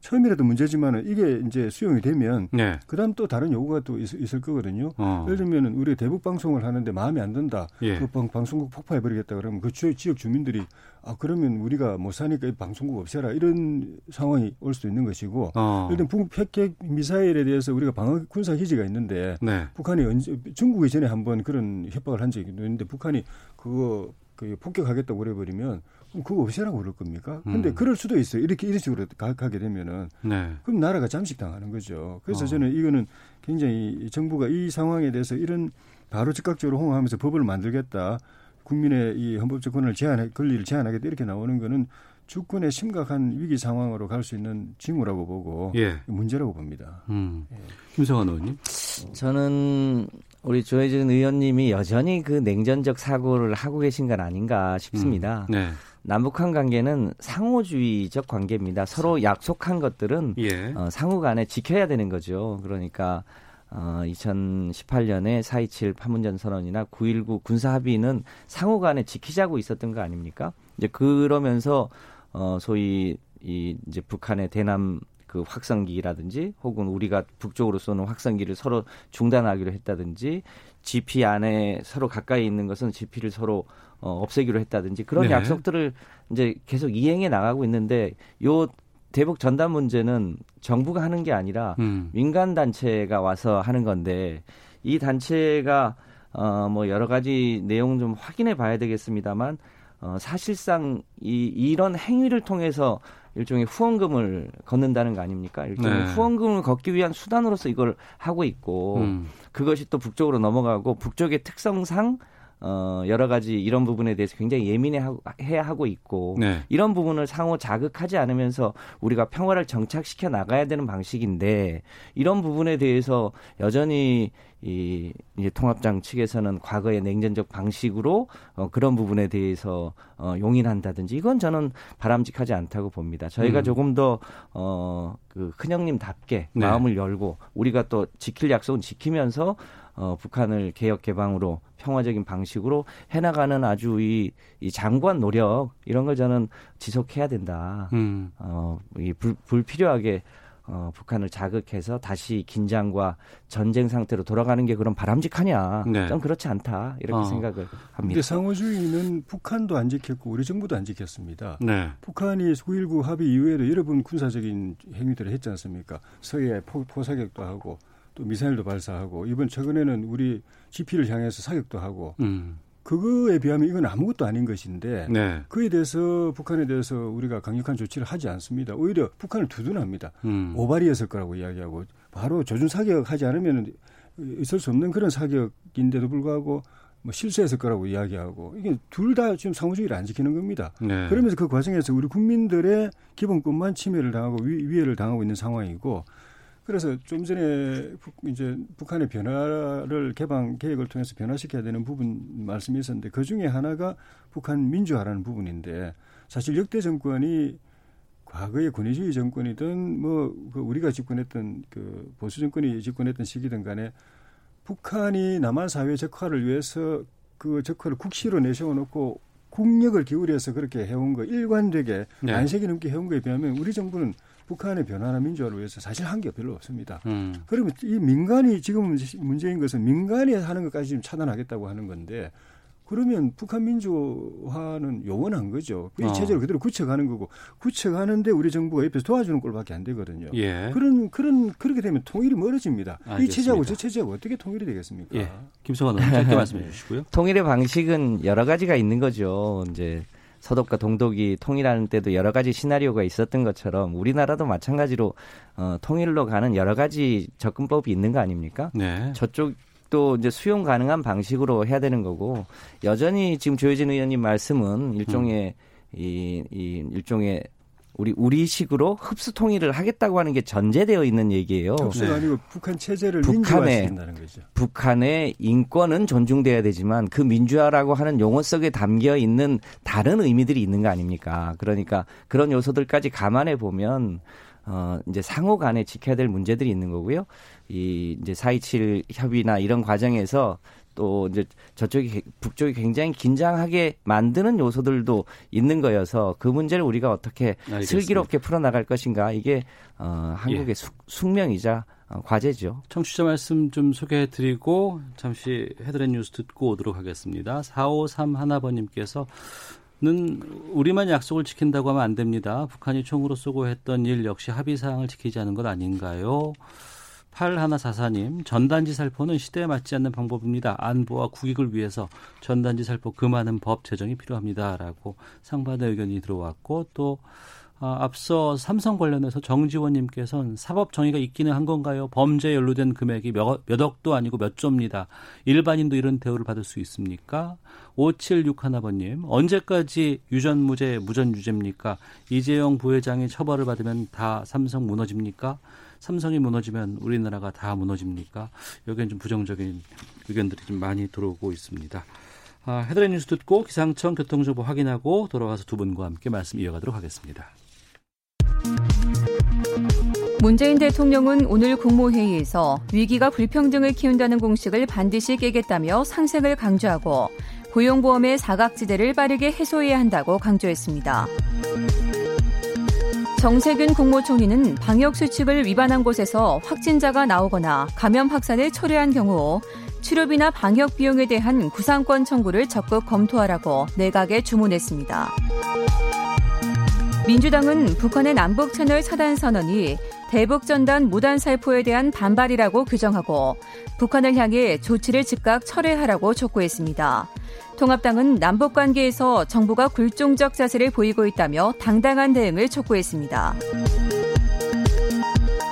처음이라도 문제지만은 이게 이제 수용이 되면 네. 그다음 또 다른 요구가 또 있, 있을 거거든요. 어. 예를 들면은 우리 대북 방송을 하는데 마음에 안 든다. 예. 그 방, 방송국 폭파해 버리겠다 그러면 그 주, 지역 주민들이 아 그러면 우리가 못 사니까 이 방송국 없애라 이런 상황이 올 수도 있는 것이고 어. 예를 들면 북 핵핵 미사일에 대해서 우리가 방어 군사 기지가 있는데 네. 북한이 언제 중국이 전에 한번 그런 협박을 한 적이 있는데 북한이 그거 그 폭격하겠다고 그래 버리면 그거 없애라고 그럴 겁니까? 근데 음. 그럴 수도 있어요. 이렇게 이런 식으로 가, 가게 되면은 네. 그럼 나라가 잠식당하는 거죠. 그래서 어. 저는 이거는 굉장히 이 정부가 이 상황에 대해서 이런 바로 즉각적으로 홍하면서 법을 만들겠다. 국민의 이 헌법적 권한을 제한해 권리를 제한하겠다 이렇게 나오는 거는 주권의 심각한 위기 상황으로 갈 수 있는 징후라고 보고 예. 문제라고 봅니다. 음. 김성환 의원님. 저는 우리 조혜진 의원님이 여전히 그 냉전적 사고를 하고 계신 건 아닌가 싶습니다. 네. 남북한 관계는 상호주의적 관계입니다. 서로 약속한 것들은 예. 어, 상호 간에 지켜야 되는 거죠. 그러니까 어, 2018년에 4.27 판문점 선언이나 9.19 군사 합의는 상호 간에 지키자고 있었던 거 아닙니까? 이제 그러면서 어, 소위 이 이제 북한의 대남 그 확성기라든지 혹은 우리가 북쪽으로 쏘는 확성기를 서로 중단하기로 했다든지 GP 안에 서로 가까이 있는 것은 GP를 서로 어, 없애기로 했다든지 그런 네. 약속들을 이제 계속 이행해 나가고 있는데 요 대북 전단 문제는 정부가 하는 게 아니라 음. 민간 단체가 와서 하는 건데 이 단체가 어 뭐 여러 가지 내용 좀 확인해 봐야 되겠습니다만 어 사실상 이 이런 행위를 통해서 일종의 후원금을 걷는다는 거 아닙니까? 일종의 네. 후원금을 걷기 위한 수단으로서 이걸 하고 있고 음. 그것이 또 북쪽으로 넘어가고 북쪽의 특성상 어 여러 가지 이런 부분에 대해서 굉장히 예민해 하고 해야 하고 있고 네. 이런 부분을 상호 자극하지 않으면서 우리가 평화를 정착시켜 나가야 되는 방식인데 이런 부분에 대해서 여전히 이 이제 통합장 측에서는 과거의 냉전적 방식으로 어, 그런 부분에 대해서 어, 용인한다든지 이건 저는 바람직하지 않다고 봅니다. 저희가 음. 조금 더어그 큰형님답게 네. 마음을 열고 우리가 또 지킬 약속은 지키면서 어, 북한을 개혁 개방으로 평화적인 방식으로 해나가는 아주 이, 이 장관 노력 이런 걸 저는 지속해야 된다. 음. 어, 이 불, 불필요하게 어, 북한을 자극해서 다시 긴장과 전쟁 상태로 돌아가는 게 그럼 바람직하냐? 네. 전 그렇지 않다 이렇게 어. 생각을 합니다. 근데 상호주의는 북한도 안 지켰고 우리 정부도 안 지켰습니다. 네. 북한이 9.19 합의 이후에도 여러 번 군사적인 행위들을 했지 않습니까? 서해에 포, 포사격도 하고 또 미사일도 발사하고 이번 최근에는 우리 GP를 향해서 사격도 하고 음. 그거에 비하면 이건 아무것도 아닌 것인데 네. 그에 대해서 북한에 대해서 우리가 강력한 조치를 하지 않습니다. 오히려 북한을 두둔합니다. 음. 오발이었을 거라고 이야기하고 바로 조준 사격하지 않으면 있을 수 없는 그런 사격인데도 불구하고 뭐 실수했을 거라고 이야기하고 이게 둘 다 지금 상호주의를 안 지키는 겁니다. 네. 그러면서 그 과정에서 우리 국민들의 기본권만 침해를 당하고 위, 위해를 당하고 있는 상황이고 그래서 좀 전에 북, 이제 북한의 변화를 개방 계획을 통해서 변화시켜야 되는 부분 말씀이 있었는데 그 중에 하나가 북한 민주화라는 부분인데 사실 역대 정권이 과거의 권위주의 정권이든 뭐그 우리가 집권했던 그 보수 정권이 집권했던 시기든 간에 북한이 남한 사회 적화를 위해서 그 적화를 국시로 내세워 놓고 국력을 기울여서 그렇게 해온 거 일관되게 네. 안세기 넘게 해온 거에 비하면 우리 정부는 북한의 변화나 민주화를 위해서 사실 한 게 별로 없습니다. 음. 그러면 이 민간이 지금 문제- 문제인 것은 민간이 하는 것까지 지금 차단하겠다고 하는 건데 그러면 북한 민주화는 요원한 거죠. 이 어. 체제를 그대로 굳혀가는 거고 굳혀가는데 우리 정부가 옆에서 도와주는 꼴밖에 안 되거든요. 예. 그런 그런 그렇게 되면 통일이 멀어집니다. 이 알겠습니다. 체제하고 저 체제하고 어떻게 통일이 되겠습니까? 예. 김성환 의원 짧게 말씀해 주시고요. 통일의 방식은 여러 가지가 있는 거죠. 이제 서독과 동독이 통일하는 때도 여러 가지 시나리오가 있었던 것처럼 우리나라도 마찬가지로 어, 통일로 가는 여러 가지 접근법이 있는 거 아닙니까? 네. 저쪽도 이제 수용 가능한 방식으로 해야 되는 거고 여전히 지금 조혜진 의원님 말씀은 일종의 이, 이 일종의 우리 우리식으로 흡수 통일을 하겠다고 하는 게 전제되어 있는 얘기예요. 흡수가 네. 아니고 북한 체제를 북한의- 민주화시킨다는 거죠. 북한의 인권은 존중돼야 되지만 그 민주화라고 하는 용어 속에 담겨 있는 다른 의미들이 있는 거 아닙니까? 그러니까 그런 요소들까지 감안해 보면 어 이제 상호 간에 지켜야 될 문제들이 있는 거고요. 이 이제 4.27 협의나 이런 과정에서 또 이제 저쪽이 개- 북쪽이 굉장히 긴장하게 만드는 요소들도 있는 거여서 그 문제를 우리가 어떻게 알겠습니다. 슬기롭게 풀어나갈 것인가 이게 어 한국의 예. 숙, 숙명이자 어, 과제죠. 청취자 말씀 좀 소개해 드리고 잠시 헤드렛 뉴스 듣고 오도록 하겠습니다. 453 하나번님께서 는 우리만 약속을 지킨다고 하면 안 됩니다. 북한이 총으로 쏘고 했던 일 역시 합의 사항을 지키지 않은 것 아닌가요? 8144님, 전단지 살포는 시대에 맞지 않는 방법입니다. 안보와 국익을 위해서 전단지 살포 금하는 법 제정이 필요합니다. 라고 상반의 의견이 들어왔고, 또, 아, 앞서 삼성 관련해서 정지원님께서는 사법 정의가 있기는 한 건가요? 범죄에 연루된 금액이 몇, 몇 억도 아니고 몇 조입니다. 일반인도 이런 대우를 받을 수 있습니까? 5761번님, 언제까지 유전무죄, 무전유죄입니까? 이재용 부회장이 처벌을 받으면 다 삼성 무너집니까? 삼성이 무너지면 우리나라가 다 무너집니까? 여기엔 좀 부정적인 의견들이 좀 많이 들어오고 있습니다. 아, 헤드라인 뉴스 듣고 기상청 교통정보 확인하고 돌아와서 두 분과 함께 말씀 이어가도록 하겠습니다. 문재인 대통령은 오늘 국무회의에서 위기가 불평등을 키운다는 공식을 반드시 깨겠다며 상생을 강조하고 고용보험의 사각지대를 빠르게 해소해야 한다고 강조했습니다. 정세균 국무총리는 방역수칙을 위반한 곳에서 확진자가 나오거나 감염 확산을 초래한 경우 치료비나 방역 비용에 대한 구상권 청구를 적극 검토하라고 내각에 주문했습니다. 민주당은 북한의 남북 채널 차단 선언이 대북 전단 무단 살포에 대한 반발이라고 규정하고 북한을 향해 조치를 즉각 철회하라고 촉구했습니다. 통합당은 남북 관계에서 정부가 굴종적 자세를 보이고 있다며 당당한 대응을 촉구했습니다.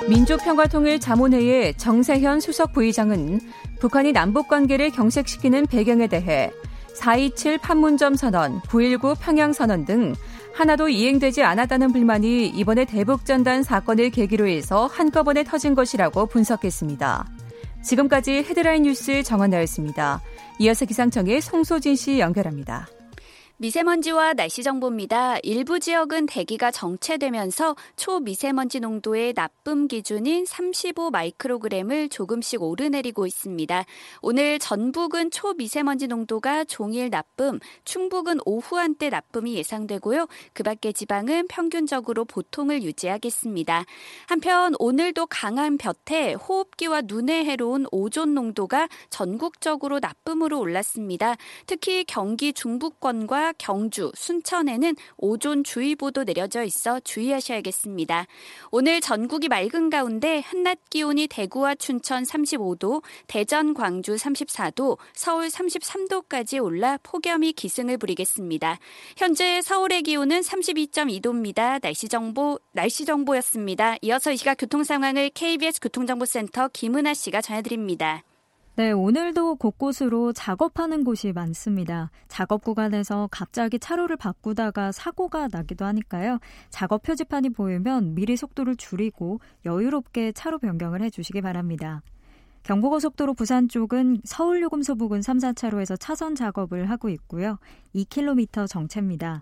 민주평화통일 자문회의 정세현 수석 부의장은 북한이 남북 관계를 경색시키는 배경에 대해 4.27 판문점 선언, 9.19 평양 선언 등 하나도 이행되지 않았다는 불만이 이번에 대북전단 사건을 계기로 해서 한꺼번에 터진 것이라고 분석했습니다. 지금까지 헤드라인 뉴스 정원나였습니다. 이어서 기상청의 송소진 씨 연결합니다. 미세먼지와 날씨 정보입니다. 일부 지역은 대기가 정체되면서 초미세먼지 농도의 나쁨 기준인 35 마이크로그램을 조금씩 오르내리고 있습니다. 오늘 전북은 초미세먼지 농도가 종일 나쁨, 충북은 오후 한때 나쁨이 예상되고요. 그 밖의 지방은 평균적으로 보통을 유지하겠습니다. 한편 오늘도 강한 볕에 호흡기와 눈에 해로운 오존 농도가 전국적으로 나쁨으로 올랐습니다. 특히 경기 중부권과 경주, 순천에는 오존 주의보도 내려져 있어 주의하셔야겠습니다. 오늘 전국이 맑은 가운데 한낮 기온이 대구와 춘천 35도, 대전, 광주 34도, 서울 33도까지 올라 폭염이 기승을 부리겠습니다. 현재 서울의 기온은 32.2도입니다. 날씨 정보 날씨 정보였습니다. 이어서 이 시각 교통 상황을 KBS 교통정보센터 김은아 씨가 전해드립니다. 네, 오늘도 곳곳으로 작업하는 곳이 많습니다. 작업 구간에서 갑자기 차로를 바꾸다가 사고가 나기도 하니까요. 작업 표지판이 보이면 미리 속도를 줄이고 여유롭게 차로 변경을 해주시기 바랍니다. 경부고속도로 부산 쪽은 서울요금소 부근 3, 4차로에서 차선 작업을 하고 있고요. 2km 정체입니다.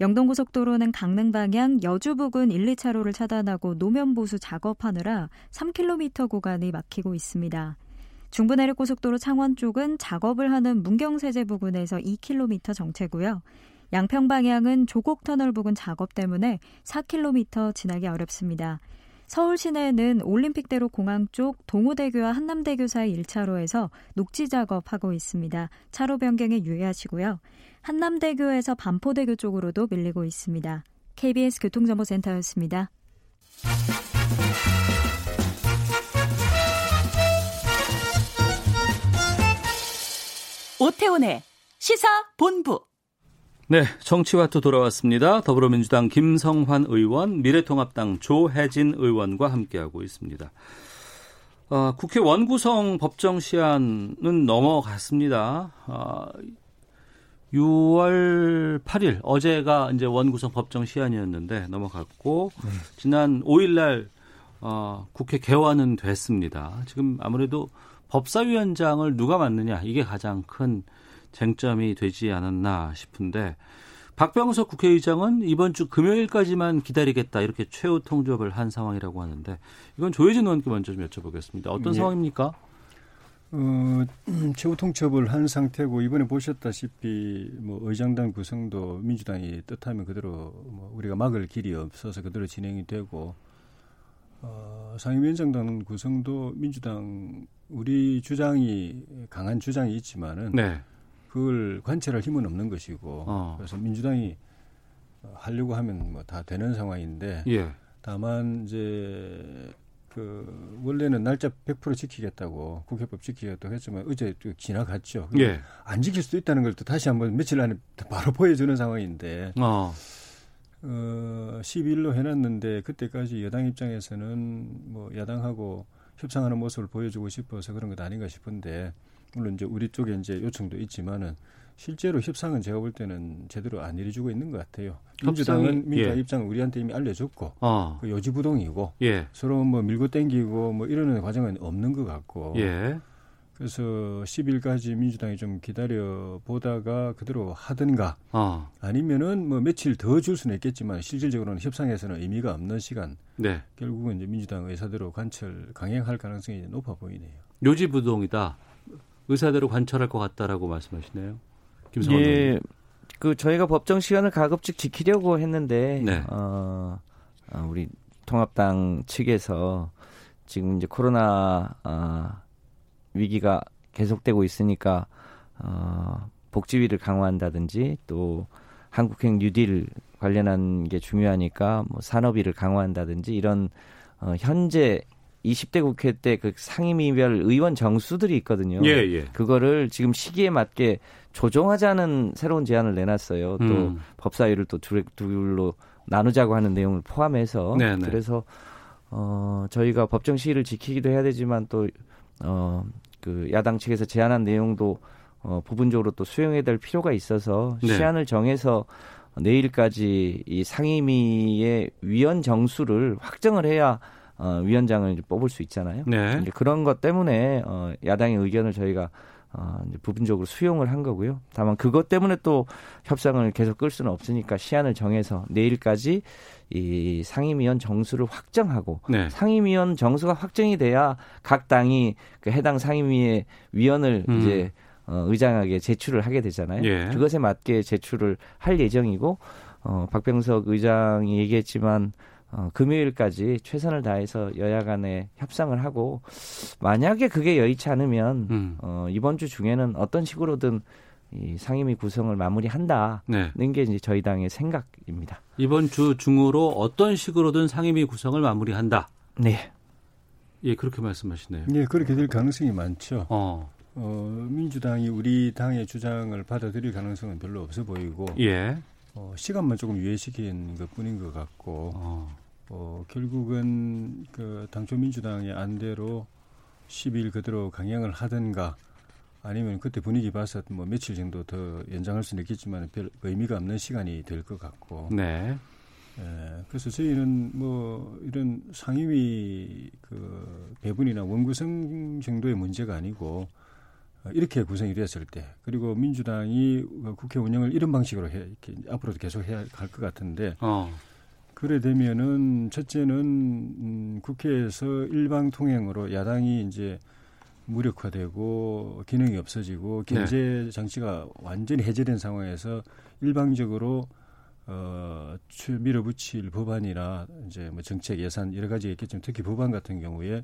영동고속도로는 강릉 방향 여주 부근 1, 2차로를 차단하고 노면 보수 작업하느라 3km 구간이 막히고 있습니다. 중부내륙고속도로 창원 쪽은 작업을 하는 문경세제 부근에서 2km 정체고요. 양평 방향은 조곡터널 부근 작업 때문에 4km 지나기 어렵습니다. 서울 시내는 올림픽대로 공항 쪽 동호대교와 한남대교 사이 1차로에서 녹지 작업하고 있습니다. 차로 변경에 유의하시고요. 한남대교에서 반포대교 쪽으로도 밀리고 있습니다. KBS 교통정보센터였습니다. 오태훈의 시사 본부. 네, 정치와투 돌아왔습니다. 더불어민주당 김성환 의원, 미래통합당 조혜진 의원과 함께하고 있습니다. 어, 국회 원구성 법정 시한은 넘어갔습니다. 어, 6월 8일 어제가 이제 원구성 법정 시한이었는데 넘어갔고 네. 지난 5일 날 어, 국회 개원은 됐습니다. 지금 아무래도 법사위원장을 누가 맡느냐 이게 가장 큰 쟁점이 되지 않았나 싶은데 박병석 국회의장은 이번 주 금요일까지만 기다리겠다 이렇게 최후 통접을 한 상황이라고 하는데 이건 조혜진 의원께 먼저 좀 여쭤보겠습니다. 어떤 네. 상황입니까? 어, 최후 통첩을 한 상태고 이번에 보셨다시피 뭐 의장단 구성도 민주당이 뜻하면 그대로 뭐 우리가 막을 길이 없어서 그대로 진행이 되고 어, 상임위원장단 구성도 민주당 우리 주장이 강한 주장이 있지만은 네. 그걸 관철할 힘은 없는 것이고 어. 그래서 민주당이 하려고 하면 뭐 다 되는 상황인데 예. 다만 이제 그 원래는 날짜 100% 지키겠다고 국회법 지키겠다고 했지만 어제 또 지나갔죠. 예. 안 지킬 수도 있다는 걸 또 다시 한번 며칠 안에 바로 보여주는 상황인데 어. 어, 12일로 해놨는데 그때까지 여당 입장에서는 뭐 야당하고 협상하는 모습을 보여주고 싶어서 그런 것 아닌가 싶은데 물론 이제 우리 쪽에 이제 요청도 있지만은 실제로 협상은 제가 볼 때는 제대로 안 이루어지고 있는 것 같아요. 민주당은 민주당 예. 입장을 우리한테 이미 알려줬고 어. 그 요지부동이고 예. 서로 뭐 밀고 땡기고 뭐 이러는 과정은 없는 것 같고 예. 그래서 10일까지 민주당이 좀 기다려 보다가 그대로 하든가 어. 아니면은 뭐 며칠 더 줄 수는 있겠지만 실질적으로는 협상에서는 의미가 없는 시간 네. 결국은 이제 민주당 의사대로 관철 강행할 가능성이 높아 보이네요. 요지부동이다. 의사대로 관철할 것 같다라고 말씀하시네요. 김성환 의원님. 예, 그 저희가 법정 시간을 가급적 지키려고 했는데 네. 어, 어, 우리 통합당 측에서 지금 이제 코로나 아, 위기가 계속되고 있으니까 어, 복지위를 강화한다든지 또 한국행 뉴딜 관련한 게 중요하니까 뭐 산업위를 강화한다든지 이런 어, 현재 20대 국회 때 그 상임위별 의원 정수들이 있거든요. 예, 예. 그거를 지금 시기에 맞게 조정하자는 새로운 제안을 내놨어요. 또 음. 법사위를 또 둘, 둘로 나누자고 하는 내용을 포함해서 네네. 그래서 어 저희가 법정 시위를 지키기도 해야 되지만 또 어 그 야당 측에서 제안한 내용도 어 부분적으로 또 수용해야 될 필요가 있어서 네. 시한을 정해서 내일까지 이 상임위의 위원 정수를 확정을 해야 어 위원장을 뽑을 수 있잖아요. 네. 그런 것 때문에 어 야당의 의견을 저희가 어, 이제 부분적으로 수용을 한 거고요. 다만 그것 때문에 또 협상을 계속 끌 수는 없으니까 시한을 정해서 내일까지 이 상임위원 정수를 확정하고 네. 상임위원 정수가 확정이 돼야 각 당이 그 해당 상임위의 위원을 음. 이제 어, 의장에게 제출을 하게 되잖아요. 예. 그것에 맞게 제출을 할 예정이고 어, 박병석 의장이 얘기했지만 어, 금요일까지 최선을 다해서 여야 간에 협상을 하고 만약에 그게 여의치 않으면 음. 어, 이번 주 중에는 어떤 식으로든 이 상임위 구성을 마무리한다는 네. 게 이제 저희 당의 생각입니다. 이번 주 중으로 어떤 식으로든 상임위 구성을 마무리한다. 네. 예, 그렇게 말씀하시네요. 예, 그렇게 될 가능성이 많죠. 어. 어, 민주당이 우리 당의 주장을 받아들일 가능성은 별로 없어 보이고 예. 어, 시간만 조금 유예시킨 것 뿐인 것 같고 어. 어, 결국은 그 당초 민주당의 안대로 10일 그대로 강행을 하든가 아니면 그때 분위기 봐서 뭐 며칠 정도 더 연장할 수는 있겠지만 별 의미가 없는 시간이 될 것 같고 네. 예, 그래서 저희는 뭐 이런 상임위 그 배분이나 원구성 정도의 문제가 아니고 어, 이렇게 구성이 되었을 때 그리고 민주당이 어, 국회 운영을 이런 방식으로 해 이렇게 앞으로도 계속 해야 할 것 같은데 어. 그래 되면은 첫째는 음, 국회에서 일방 통행으로 야당이 이제 무력화되고 기능이 없어지고 경제 정치가 완전히 해제된 상황에서 일방적으로 어, 추- 밀어붙일 법안이나 이제 뭐 정책 예산 여러 가지가 있겠지만 특히 법안 같은 경우에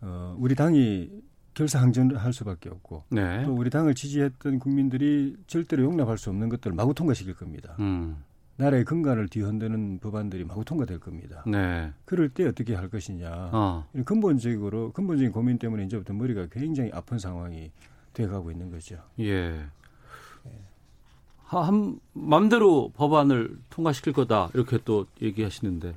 어, 우리 당이 결사항전할 수밖에 없고 네. 또 우리 당을 지지했던 국민들이 절대로 용납할 수 없는 것들을 마구 통과시킬 겁니다. 음. 나라의 근간을 뒤흔드는 법안들이 마구 통과될 겁니다. 네. 그럴 때 어떻게 할 것이냐. 어. 이런 근본적으로 근본적인 고민 때문에 이제부터 머리가 굉장히 아픈 상황이 돼가고 있는 거죠. 예. 하- 한 맘대로 법안을 통과시킬 거다 이렇게 또 얘기하시는데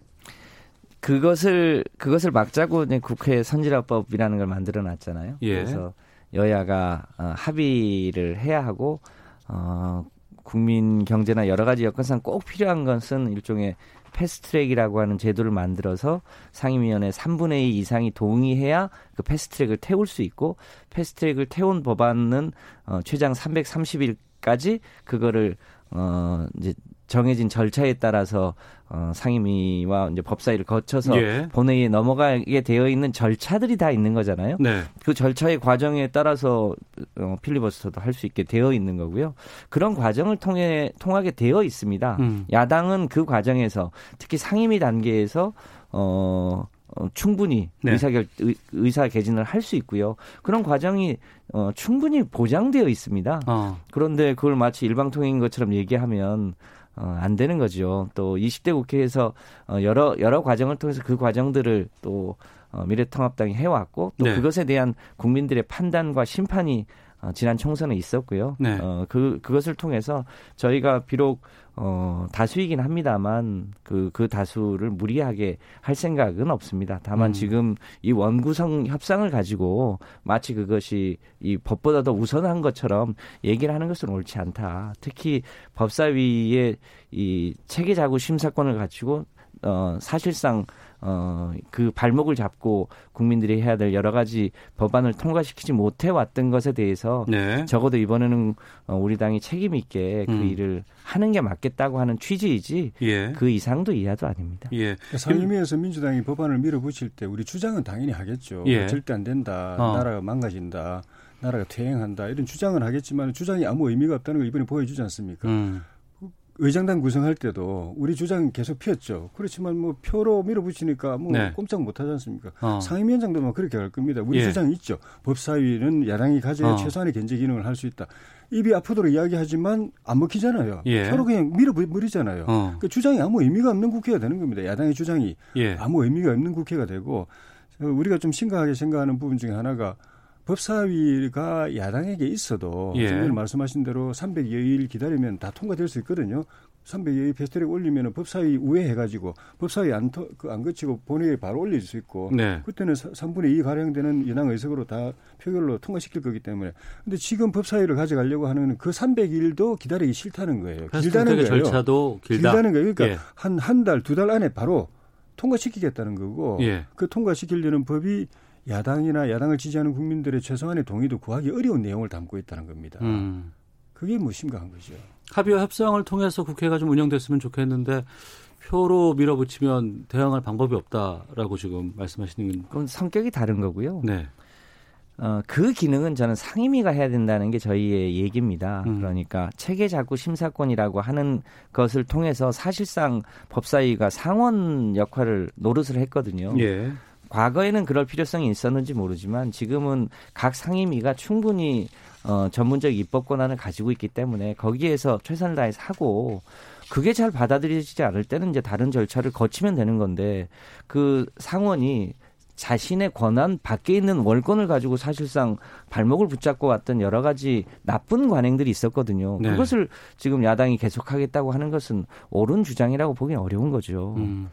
그것을 그것을 막자고 국회 선진화법이라는 걸 만들어 놨잖아요. 예. 그래서 여야가 어, 합의를 해야 하고 어, 국민 경제나 여러 가지 여건상 꼭 필요한 것은 일종의 패스트트랙이라고 하는 제도를 만들어서 상임위원회 3분의 2 이상이 동의해야 그 패스트트랙을 태울 수 있고 패스트트랙을 태운 법안은 어, 최장 330일까지 그거를 어 이제 정해진 절차에 따라서 어 상임위와 이제 법사위를 거쳐서 예. 본회의에 넘어가게 되어 있는 절차들이 다 있는 거잖아요. 네. 그 절차의 과정에 따라서 어, 필리버스터도 할 수 있게 되어 있는 거고요. 그런 과정을 통해 통하게 되어 있습니다. 음. 야당은 그 과정에서 특히 상임위 단계에서 어, 어, 충분히 네. 의사결 의, 의사 개진을 할 수 있고요. 그런 과정이 어, 충분히 보장되어 있습니다. 어. 그런데 그걸 마치 일방통행인 것처럼 얘기하면 어, 안 되는 거죠. 또 20대 국회에서 어, 여러 여러 과정을 통해서 그 과정들을 또 어, 미래통합당이 해왔고 또 네. 그것에 대한 국민들의 판단과 심판이 어, 지난 총선에 있었고요. 네. 어, 그 그것을 통해서 저희가 비록 어, 다수이긴 합니다만 그, 그 다수를 무리하게 할 생각은 없습니다. 다만 음. 지금 이 원구성 협상을 가지고 마치 그것이 이 법보다 더 우선한 것처럼 얘기를 하는 것은 옳지 않다. 특히 법사위의 이 체계자구 심사권을 갖추고 어, 사실상 어, 그 발목을 잡고 국민들이 해야 될 여러 가지 법안을 통과시키지 못해 왔던 것에 대해서 네. 적어도 이번에는 어, 우리 당이 책임 있게 그 음. 일을 하는 게 맞겠다고 하는 취지이지 예. 그 이상도 이하도 아닙니다. 예. 그러니까 상임위에서 민주당이 법안을 밀어붙일 때 우리 주장은 당연히 하겠죠. 예. 절대 안 된다. 어. 나라가 망가진다. 나라가 퇴행한다. 이런 주장은 하겠지만 주장이 아무 의미가 없다는 걸 이번에 보여주지 않습니까? 음. 의장당 구성할 때도 우리 주장 계속 피었죠. 그렇지만 뭐 표로 밀어붙이니까 뭐 네. 꼼짝 못 하지 않습니까? 어. 상임위원장도 뭐 그렇게 할 겁니다. 우리 예. 주장이 있죠. 법사위는 야당이 가져야 어. 최소한의 견제 기능을 할 수 있다. 입이 아프도록 이야기하지만 안 먹히잖아요. 예. 표로 그냥 밀어버리잖아요. 어. 그 주장이 아무 의미가 없는 국회가 되는 겁니다. 야당의 주장이 예. 아무 의미가 없는 국회가 되고 어, 우리가 좀 심각하게 생각하는 부분 중에 하나가 법사위가 야당에게 있어도 예. 지금 말씀하신 대로 300여일 기다리면 다 통과될 수 있거든요. 300여일 패스트트랙 올리면 법사위 우회해가지고 법사위 안, 토- 그안 거치고 본회의에 바로 올릴 수 있고 네. 그때는 3분의 2 가량 되는 연항 의석으로 다 표결로 통과시킬 거기 때문에 근데 지금 법사위를 가져가려고 하는 그 300일도 기다리기 싫다는 거예요. 길다는 거예요. 절차도 길다. 길다는 거예요. 그러니까 예. 한한 달, 두 달 안에 바로 통과시키겠다는 거고 예. 그 통과시키려는 법이 야당이나 야당을 지지하는 국민들의 최소한의 동의도 구하기 어려운 내용을 담고 있다는 겁니다. 음. 그게 뭐 심각한 거죠. 합의와 협상을 통해서 국회가 좀 운영됐으면 좋겠는데 표로 밀어붙이면 대응할 방법이 없다라고 지금 말씀하시는 그건 성격이 다른 거고요. 네. 어, 그 기능은 저는 상임위가 해야 된다는 게 저희의 얘기입니다. 음. 그러니까 체계 자구 심사권이라고 하는 것을 통해서 사실상 법사위가 상원 역할을 노릇을 했거든요. 예. 과거에는 그럴 필요성이 있었는지 모르지만 지금은 각 상임위가 충분히 어, 전문적 입법 권한을 가지고 있기 때문에 거기에서 최선을 다해서 하고 그게 잘 받아들여지지 않을 때는 이제 다른 절차를 거치면 되는 건데 그 상원이 자신의 권한 밖에 있는 월권을 가지고 사실상 발목을 붙잡고 왔던 여러 가지 나쁜 관행들이 있었거든요. 네. 그것을 지금 야당이 계속하겠다고 하는 것은 옳은 주장이라고 보기는 어려운 거죠. 음.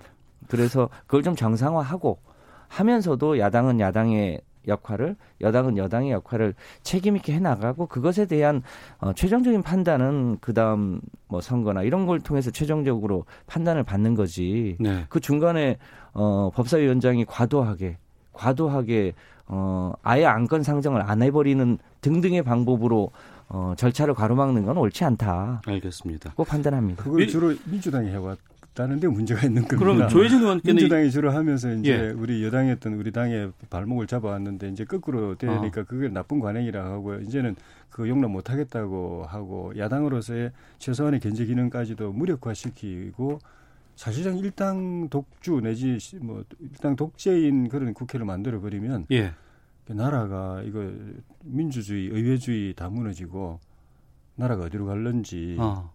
그래서 그걸 좀 정상화하고 하면서도 야당은 야당의 역할을 여당은 여당의 역할을 책임 있게 해 나가고 그것에 대한 어, 최종적인 판단은 그다음 뭐 선거나 이런 걸 통해서 최종적으로 판단을 받는 거지. 네. 그 중간에 어 법사위원장이 과도하게 과도하게 어 아예 안건 상정을 안 해 버리는 등등의 방법으로 어 절차를 가로막는 건 옳지 않다. 알겠습니다. 고 판단합니다. 그걸 이- 주로 민주당이 해왔 다는 데 문제가 있는 겁니다. 그럼 조혜진 의원께는 민주당이 주로 하면서 이제 예. 우리 여당이었던 우리 당의 발목을 잡아왔는데 이제 거꾸로 되니까 아. 그게 나쁜 관행이라 하고 이제는 그 용납 못하겠다고 하고 야당으로서의 최소한의 견제 기능까지도 무력화시키고 사실상 일당 독주 내지 시- 뭐 일당 독재인 그런 국회를 만들어 버리면 예. 나라가 이거 민주주의, 의회주의 다 무너지고 나라가 어디로 갈런지 어.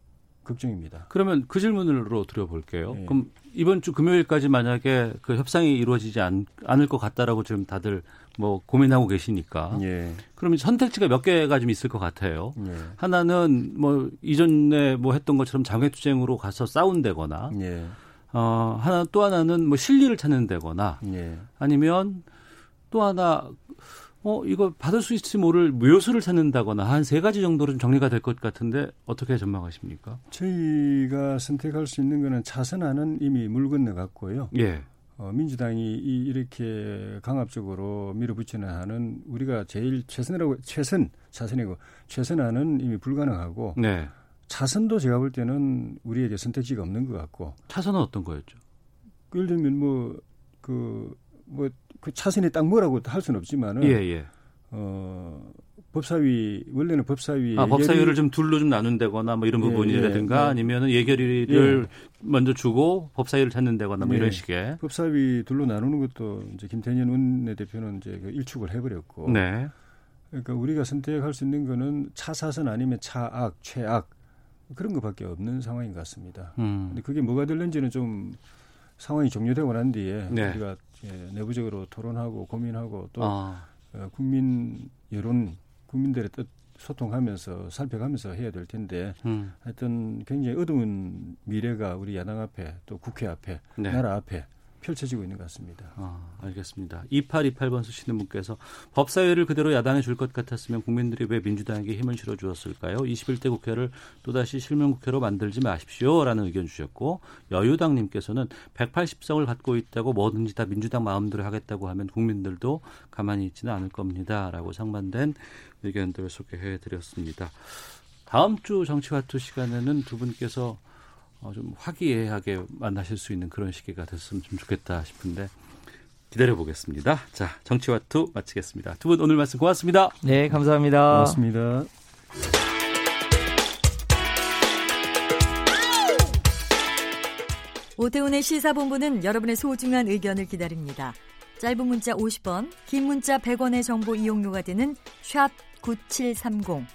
걱정입니다. 그러면 그 질문으로 드려볼게요. 예. 그럼 이번 주 금요일까지 만약에 그 협상이 이루어지지 않, 않을 것 같다라고 지금 다들 뭐 고민하고 계시니까. 예, 그러면 선택지가 몇 개가 좀 있을 것 같아요. 예, 하나는 뭐 이전에 뭐 했던 것처럼 장외투쟁으로 가서 싸운다거나, 예, 어, 하나 또 하나는 뭐 실리를 찾는 다거나, 예. 아니면 또 하나 어 이거 받을 수 있을지 모를 묘수를 찾는다거나 한 세 가지 정도로 좀 정리가 될 것 같은데 어떻게 전망하십니까? 저희가 선택할 수 있는 거는 차선안은 이미 물 건너갔고요. 예. 어, 민주당이 이, 이렇게 강압적으로 밀어붙이는 한은 우리가 제일 최선이라고 최선 차선이고 최선안은 이미 불가능하고 네. 차선도 제가 볼 때는 우리에게 선택지가 없는 것 같고 차선은 어떤 거였죠? 예를 들면 뭐그 뭐 그 차선이 딱 뭐라고 할 수는 없지만은 예, 예. 어 법사위 원래는 법사위 아, 예결위- 법사위를 좀 둘로 좀 나눈다거나 뭐 이런 예, 부분이라든가 예, 예. 아니면은 예결위를 먼저 주고 법사위를 찾는다거나 뭐 예. 이런 식의. 법사위 둘로 나누는 것도 이제 김태년 원내대표는 이제 그 일축을 해버렸고 네. 그러니까 우리가 선택할 수 있는 거는 차사선 아니면 차악, 최악 그런 것밖에 없는 상황인 것 같습니다. 음. 근데 그게 뭐가 될는지는 좀 상황이 종료되고 난 뒤에 네. 우리가 예, 내부적으로 토론하고 고민하고 또 아, 어, 국민 여론 국민들의 뜻 소통하면서 살펴가면서 해야 될 텐데 음, 하여튼 굉장히 어두운 미래가 우리 야당 앞에 또 국회 앞에 네. 나라 앞에 펼쳐지고 있는 것 같습니다. 아, 알겠습니다. 2828번 쓰시는 분께서 법사위를 그대로 야당에 줄 것 같았으면 국민들이 왜 민주당에게 힘을 실어 주었을까요? 21대 국회를 또다시 실명 국회로 만들지 마십시오라는 의견 주셨고 여유당 님께서는 180석을 갖고 있다고 뭐든지 다 민주당 마음대로 하겠다고 하면 국민들도 가만히 있지는 않을 겁니다라고 상반된 의견들을 소개해 드렸습니다. 다음 주 정치화투 시간에는 두 분께서 어, 좀 화기애애하게 만나실 수 있는 그런 시기가 됐으면 좀 좋겠다 싶은데 기다려 보겠습니다. 자, 정치와투 마치겠습니다. 두 분 오늘 말씀 고맙습니다. 네, 감사합니다. 고맙습니다. 오태훈의 시사본부는 여러분의 소중한 의견을 기다립니다. 짧은 문자 50원, 긴 문자 100원의 정보 이용료가 되는 샵 9730,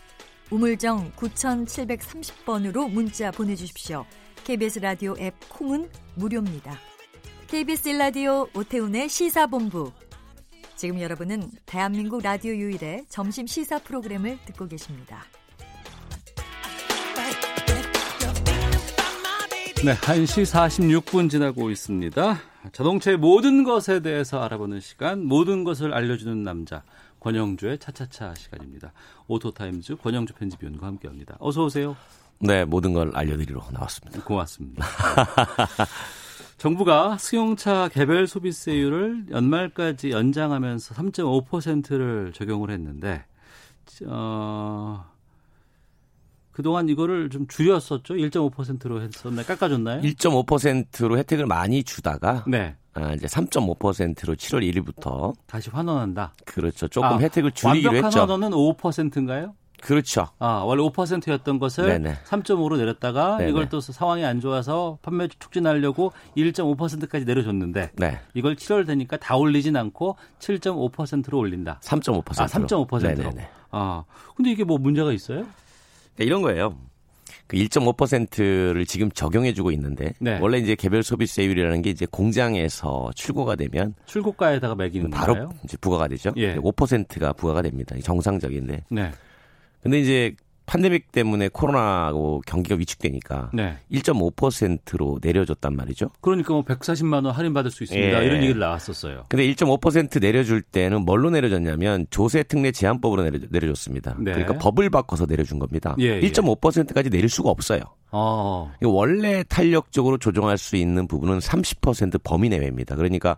우물정 9730번으로 문자 보내주십시오. KBS 라디오 앱 콩은 무료입니다. KBS 라디오 오태훈의 시사본부. 지금 여러분은 대한민국 라디오 유일의 점심 시사 프로그램을 듣고 계십니다. 네, 1시 46분 지나고 있습니다. 자동차의 모든 것에 대해서 알아보는 시간, 모든 것을 알려주는 남자, 권용주의 차차차 시간입니다. 오토타임즈 권용주 편집위원과 함께합니다. 어서 오세요. 네, 모든 걸 알려드리러 나왔습니다. 고맙습니다. 정부가 승용차 개별 소비세율을 연말까지 연장하면서 3.5%를 적용을 했는데, 어, 그동안 이거를 좀 줄였었죠? 1.5%로 했었나요? 깎아줬나요? 1.5%로 혜택을 많이 주다가 네. 아, 이제 3.5%로 7월 1일부터 다시 환원한다. 그렇죠. 조금 아, 혜택을 줄이기로 완벽한 했죠. 환원은 5%인가요? 그렇죠. 아, 원래 5%였던 것을 네네. 3.5로 내렸다가 네네. 이걸 또 상황이 안 좋아서 판매 촉진하려고 1.5%까지 내려줬는데 네. 이걸 7월 되니까 다 올리진 않고 7.5%로 올린다. 3.5%로. 아, 3.5%로. 네네네. 아, 근데 이게 뭐 문제가 있어요? 네, 이런 거예요. 그 1.5%를 지금 적용해주고 있는데 네. 원래 이제 개별 소비세율이라는 게 이제 공장에서 출고가 되면 출고가에다가 매기는 바로 건가요? 이제 부과가 되죠. 예. 5%가 부과가 됩니다. 정상적인데. 네. 근데 이제 팬데믹 때문에 코로나하고 경기가 위축되니까 네. 1.5%로 내려줬단 말이죠. 그러니까 뭐 140만 원 할인 받을 수 있습니다. 예. 이런 얘기를 나왔었어요. 근데 1.5% 내려줄 때는 뭘로 내려줬냐면 조세 특례 제한법으로 내려, 내려줬습니다. 네. 그러니까 법을 바꿔서 내려준 겁니다. 예, 예. 1.5%까지 내릴 수가 없어요. 어. 원래 탄력적으로 조정할 수 있는 부분은 30% 범위 내외입니다. 그러니까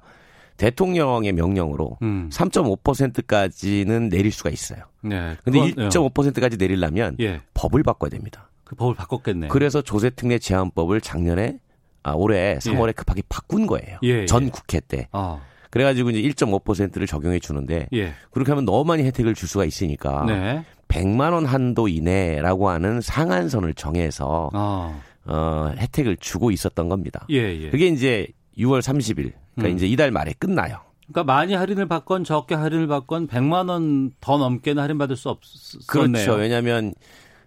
대통령의 명령으로 음. 3.5%까지는 내릴 수가 있어요. 네. 근데 그건, 1.5%까지 내리려면 예. 법을 바꿔야 됩니다. 그 법을 바꿨겠네. 그래서 조세특례 제한법을 작년에 아, 올해 3월에 급하게 바꾼 거예요. 예, 예. 전 국회 때. 아. 그래가지고 이제 1.5%를 적용해 주는데 예. 그렇게 하면 너무 많이 혜택을 줄 수가 있으니까 네. 100만 원 한도 이내라고 하는 상한선을 정해서 아. 어, 혜택을 주고 있었던 겁니다. 예, 예. 그게 이제 6월 30일, 그러니까 음. 이제 이달 말에 끝나요. 그러니까 많이 할인을 받건 적게 할인을 받건 100만 원 더 넘게는 할인 받을 수 없었네요. 그렇죠. 왜냐하면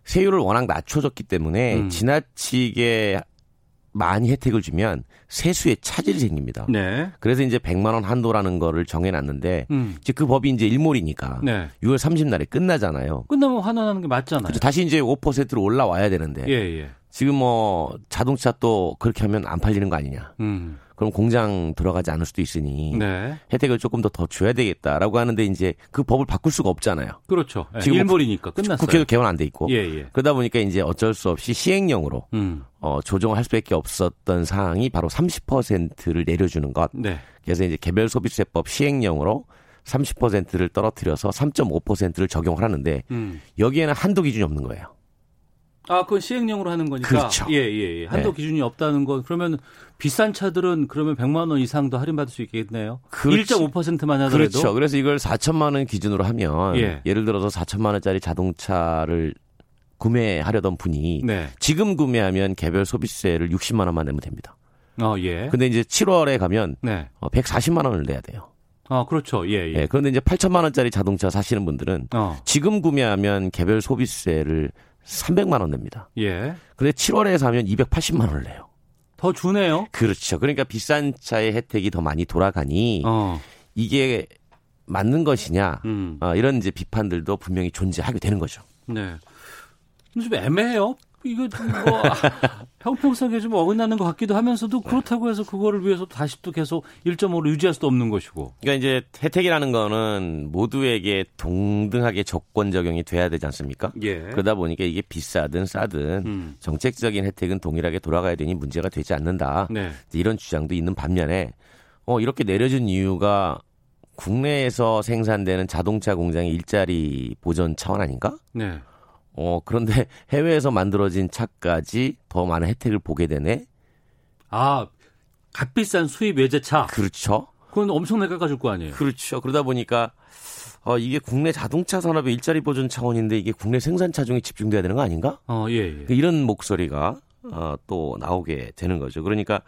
세율을 워낙 낮춰줬기 때문에 음. 지나치게 많이 혜택을 주면 세수에 차질이 생깁니다. 네. 그래서 이제 100만 원 한도라는 거를 정해놨는데 음. 이제 그 법이 이제 일몰이니까 네. 6월 30날에 끝나잖아요. 끝나면 환원하는 게 맞잖아요. 그렇죠. 다시 이제 5%로 올라와야 되는데 예, 예. 지금 뭐 자동차 또 그렇게 하면 안 팔리는 거 아니냐. 음. 그럼 공장 들어가지 않을 수도 있으니 네. 혜택을 조금 더 더 줘야 되겠다라고 하는데 이제 그 법을 바꿀 수가 없잖아요. 그렇죠. 예, 지금 뭐 일몰이니까 끝났어요. 국회도 개원 안 돼 있고. 예, 예. 그러다 보니까 이제 어쩔 수 없이 시행령으로 음. 어, 조정할 수밖에 없었던 사항이 바로 30%를 내려주는 것. 네. 그래서 이제 개별 소비세법 시행령으로 30%를 떨어뜨려서 3.5%를 적용을 하는데 음. 여기에는 한도 기준이 없는 거예요. 아, 그건 시행령으로 하는 거니까. 그렇죠. 예, 예, 예. 한도 네. 기준이 없다는 건 그러면 비싼 차들은 그러면 100만 원 이상도 할인받을 수 있겠네요. 그렇지. 1.5%만 하더라도. 그렇죠. 그래서 이걸 4천만 원 기준으로 하면 예. 예. 를 들어서 4천만 원짜리 자동차를 구매하려던 분이 네. 지금 구매하면 개별 소비세를 60만 원만 내면 됩니다. 어, 예. 근데 이제 7월에 가면 네. 어, 140만 원을 내야 돼요. 아, 그렇죠. 예, 예. 예, 그런데 이제 8천만 원짜리 자동차 사시는 분들은 어. 지금 구매하면 개별 소비세를 300만 원 냅니다. 예. 근데 7월에 사면 280만 원을 내요. 더 주네요. 그렇죠. 그러니까 비싼 차의 혜택이 더 많이 돌아가니 어. 이게 맞는 것이냐 음. 어, 이런 이제 비판들도 분명히 존재하게 되는 거죠. 네. 좀 애매해요. 이거 좀뭐 형평성에 좀 어긋나는 것 같기도 하면서도 그렇다고 해서 그거를 위해서 다시 또 계속 1.5로 유지할 수도 없는 것이고. 그러니까 이제 혜택이라는 거는 모두에게 동등하게 조건 적용이 돼야 되지 않습니까? 예. 그러다 보니까 이게 비싸든 싸든 음. 정책적인 혜택은 동일하게 돌아가야 되니 문제가 되지 않는다. 네. 이런 주장도 있는 반면에 어 이렇게 내려진 이유가 국내에서 생산되는 자동차 공장의 일자리 보전 차원 아닌가? 네. 어 그런데 해외에서 만들어진 차까지 더 많은 혜택을 보게 되네. 아, 값비싼 수입 외제차. 그렇죠. 그건 엄청나게 깎아줄 거 아니에요. 그렇죠. 그러다 보니까 어 이게 국내 자동차 산업의 일자리 보존 차원인데 이게 국내 생산 차종에 집중돼야 되는 거 아닌가? 어, 예, 예. 이런 목소리가 어, 또 나오게 되는 거죠. 그러니까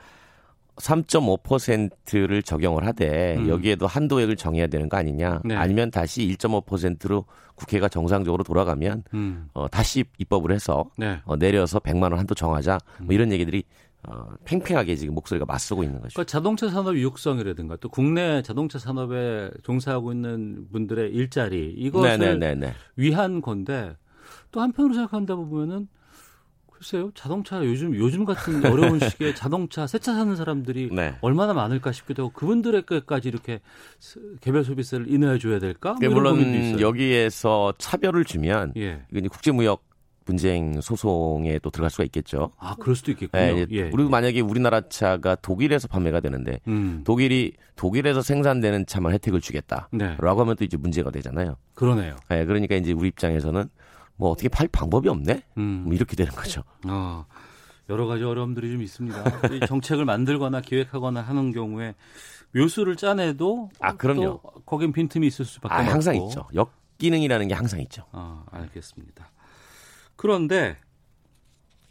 3.5%를 적용을 하되 음. 여기에도 한도액을 정해야 되는 거 아니냐? 네. 아니면 다시 1.5%로 국회가 정상적으로 돌아가면 음. 어, 다시 입법을 해서 네. 어, 내려서 100만 원 한도 정하자. 음. 뭐 이런 얘기들이 어, 팽팽하게 지금 목소리가 맞서고 있는 거죠. 그러니까 자동차 산업 육성이라든가 또 국내 자동차 산업에 종사하고 있는 분들의 일자리 이것을 네네네네. 위한 건데 또 한편으로 생각한다 보면은 글쎄요 자동차 요즘 요즘 같은 어려운 시기에 자동차 새 차 사는 사람들이 네. 얼마나 많을까 싶기도 하고 그분들에게까지 이렇게 스- 개별 소비세를 인하해 줘야 될까? 뭐 고민도 물론. 여기에서 차별을 주면 예. 이건 국제무역 분쟁 소송에 또 들어갈 수가 있겠죠. 아 그럴 수도 있겠군요. 예, 예. 그리고 만약에 우리나라 차가 독일에서 판매가 되는데 음. 독일이 독일에서 생산되는 차만 혜택을 주겠다라고 네. 하면 또 이제 문제가 되잖아요. 그러네요. 예, 그러니까 이제 우리 입장에서는 뭐 어떻게 팔 방법이 없네? 음. 뭐 이렇게 되는 거죠. 어, 여러 가지 어려움들이 좀 있습니다. 이 정책을 만들거나 기획하거나 하는 경우에 묘수를 짜내도 아, 그럼요. 또 거긴 빈틈이 있을 수밖에 아, 없고 항상 있죠. 역기능이라는 게 항상 있죠. 아, 알겠습니다. 그런데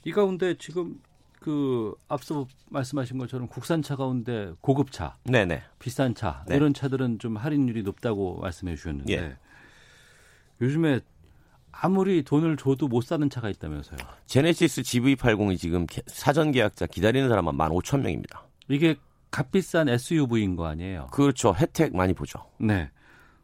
이 가운데 지금 그 앞서 말씀하신 것처럼 국산차 가운데 고급차, 네네. 비싼 차 네. 이런 차들은 좀 할인율이 높다고 말씀해 주셨는데 예. 요즘에 아무리 돈을 줘도 못 사는 차가 있다면서요. 제네시스 GV80이 지금 개- 사전 계약자 기다리는 사람만 15,000명입니다. 이게 값비싼 SUV인 거 아니에요? 그렇죠. 혜택 많이 보죠. 네.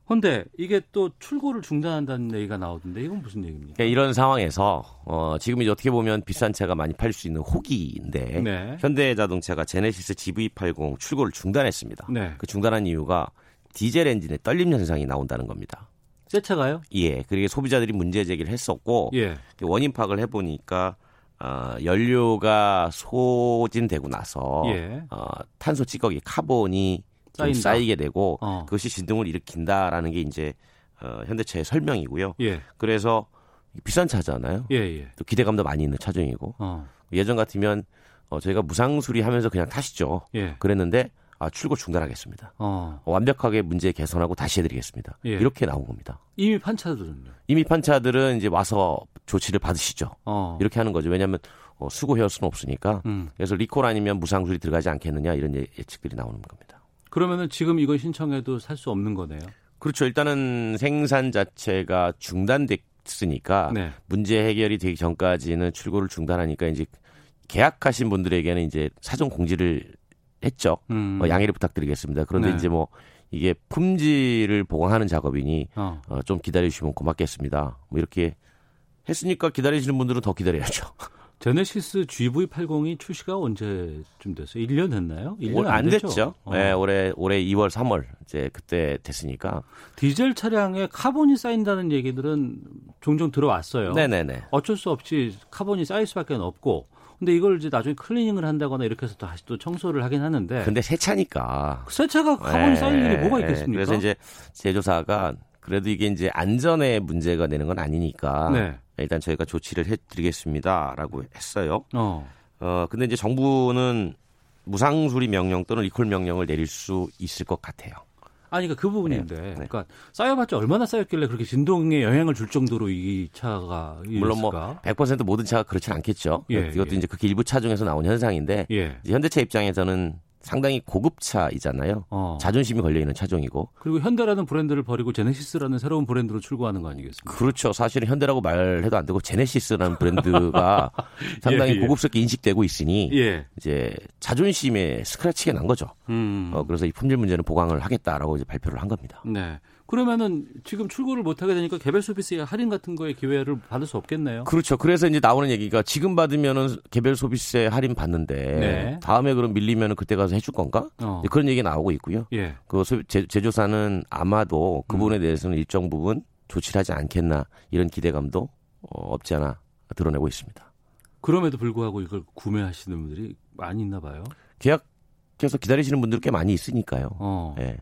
근데 이게 또 출고를 중단한다는 얘기가 나오던데 이건 무슨 얘기입니까? 그러니까 이런 상황에서 어, 지금 이제 어떻게 보면 비싼 차가 많이 팔릴 수 있는 호기인데 네. 현대자동차가 제네시스 GV80 출고를 중단했습니다. 네. 그 중단한 이유가 디젤 엔진의 떨림 현상이 나온다는 겁니다. 새 차가요? 예, 그리고 소비자들이 문제 제기를 했었고 예. 원인 파악을 해보니까 어, 연료가 소진되고 나서 예. 어, 탄소 찌꺼기 카본이. 쌓이게 되고 어. 그것이 진동을 일으킨다라는 게 이제 어, 현대차의 설명이고요. 예. 그래서 비싼 차잖아요. 예, 예. 또 기대감도 많이 있는 차종이고 어. 예전 같으면 어, 저희가 무상 수리하면서 그냥 타시죠. 예. 그랬는데 아, 출고 중단하겠습니다. 어. 어, 완벽하게 문제 개선하고 다시 해드리겠습니다. 예. 이렇게 나온 겁니다. 이미 판 차들은요. 이미 판차들은 이제 와서 조치를 받으시죠. 어. 이렇게 하는 거죠. 왜냐하면 어, 수고해올 수는 없으니까. 음. 그래서 리콜 아니면 무상 수리 들어가지 않겠느냐 이런 예- 예측들이 나오는 겁니다. 그러면은 지금 이거 신청해도 살 수 없는 거네요. 그렇죠. 일단은 생산 자체가 중단됐으니까 네. 문제 해결이 되기 전까지는 출고를 중단하니까 이제 계약하신 분들에게는 이제 사전 공지를 했죠. 음. 어, 양해를 부탁드리겠습니다. 그런데 네. 이제 뭐 이게 품질을 보강하는 작업이니 어. 어, 좀 기다려 주시면 고맙겠습니다. 뭐 이렇게 했으니까 기다리시는 분들은 더 기다려야죠. 제네시스 GV80이 출시가 언제쯤 됐어요? 1년 됐나요? 1년 올- 안 됐죠. 어. 네, 올해 올해 2월 3월 이제 그때 됐으니까. 디젤 차량에 카본이 쌓인다는 얘기들은 종종 들어왔어요. 네네네. 어쩔 수 없이 카본이 쌓일 수밖에 없고. 근데 이걸 이제 나중에 클리닝을 한다거나 이렇게 해서 다시 또 청소를 하긴 하는데. 근데 새 차니까. 새 차가 카본이 네, 쌓일 일이 뭐가 네. 있겠습니까? 그래서 이제 제조사가 그래도 이게 이제 안전에 문제가 되는 건 아니니까 네. 일단 저희가 조치를 해드리겠습니다라고 했어요. 어. 어 근데 이제 정부는 무상 수리 명령 또는 리콜 명령을 내릴 수 있을 것 같아요. 아니, 그러니까 그 부분인데. 네. 그러니까 쌓여봤자 얼마나 쌓였길래 그렇게 진동에 영향을 줄 정도로 이 차가 물론 뭐 이랬을까? 100% 모든 차가 그렇진 않겠죠. 예, 이것도 예. 이제 극히 일부 차종에서 나온 현상인데 예. 이제 현대차 입장에서는 상당히 고급차이잖아요. 어. 자존심이 걸려 있는 차종이고. 그리고 현대라는 브랜드를 버리고 제네시스라는 새로운 브랜드로 출고하는 거 아니겠습니까? 그렇죠. 사실은 현대라고 말해도 안 되고 제네시스라는 브랜드가 상당히 예, 예. 고급스럽게 인식되고 있으니 예. 이제 자존심에 스크래치가 난 거죠. 음. 어, 그래서 이 품질 문제는 보강을 하겠다라고 이제 발표를 한 겁니다. 네. 그러면은 지금 출고를 못 하게 되니까 개별 소비세 할인 같은 거에 기회를 받을 수 없겠네요. 그렇죠. 그래서 이제 나오는 얘기가 지금 받으면은 개별 소비세 할인 받는데 네. 다음에 그럼 밀리면은 그때 가서 해줄 건가? 어. 그런 얘기 나오고 있고요. 예. 그 소- 제, 제조사는 아마도 그 부분에 대해서는 일정 부분 조치를 하지 않겠나 이런 기대감도 어, 없지 않아 드러내고 있습니다. 그럼에도 불구하고 이걸 구매하시는 분들이 많이 있나 봐요. 계약해서 기다리시는 분들 꽤 많이 있으니까요. 어. 예.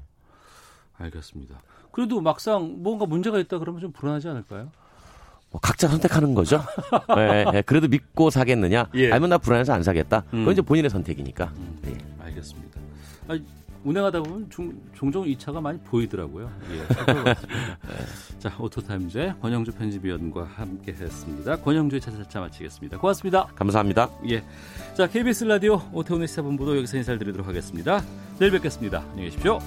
알겠습니다. 그래도 막상 뭔가 문제가 있다 그러면 좀 불안하지 않을까요? 뭐 각자 선택하는 거죠. 예, 예. 그래도 믿고 사겠느냐? 예. 아니면 나 불안해서 안 사겠다. 음. 그건 이제 본인의 선택이니까. 예. 알겠습니다. 아, 운행하다 보면 종, 종종 이 차가 많이 보이더라고요. 예. 자, 오토타임즈의 권영주 편집위원과 함께 했습니다. 권영주의 차차차 마치겠습니다. 고맙습니다. 감사합니다. 예. 자, KBS 라디오 오태훈의 시사본부도 여기서 인사를 드리도록 하겠습니다. 내일 뵙겠습니다. 안녕히 계십시오.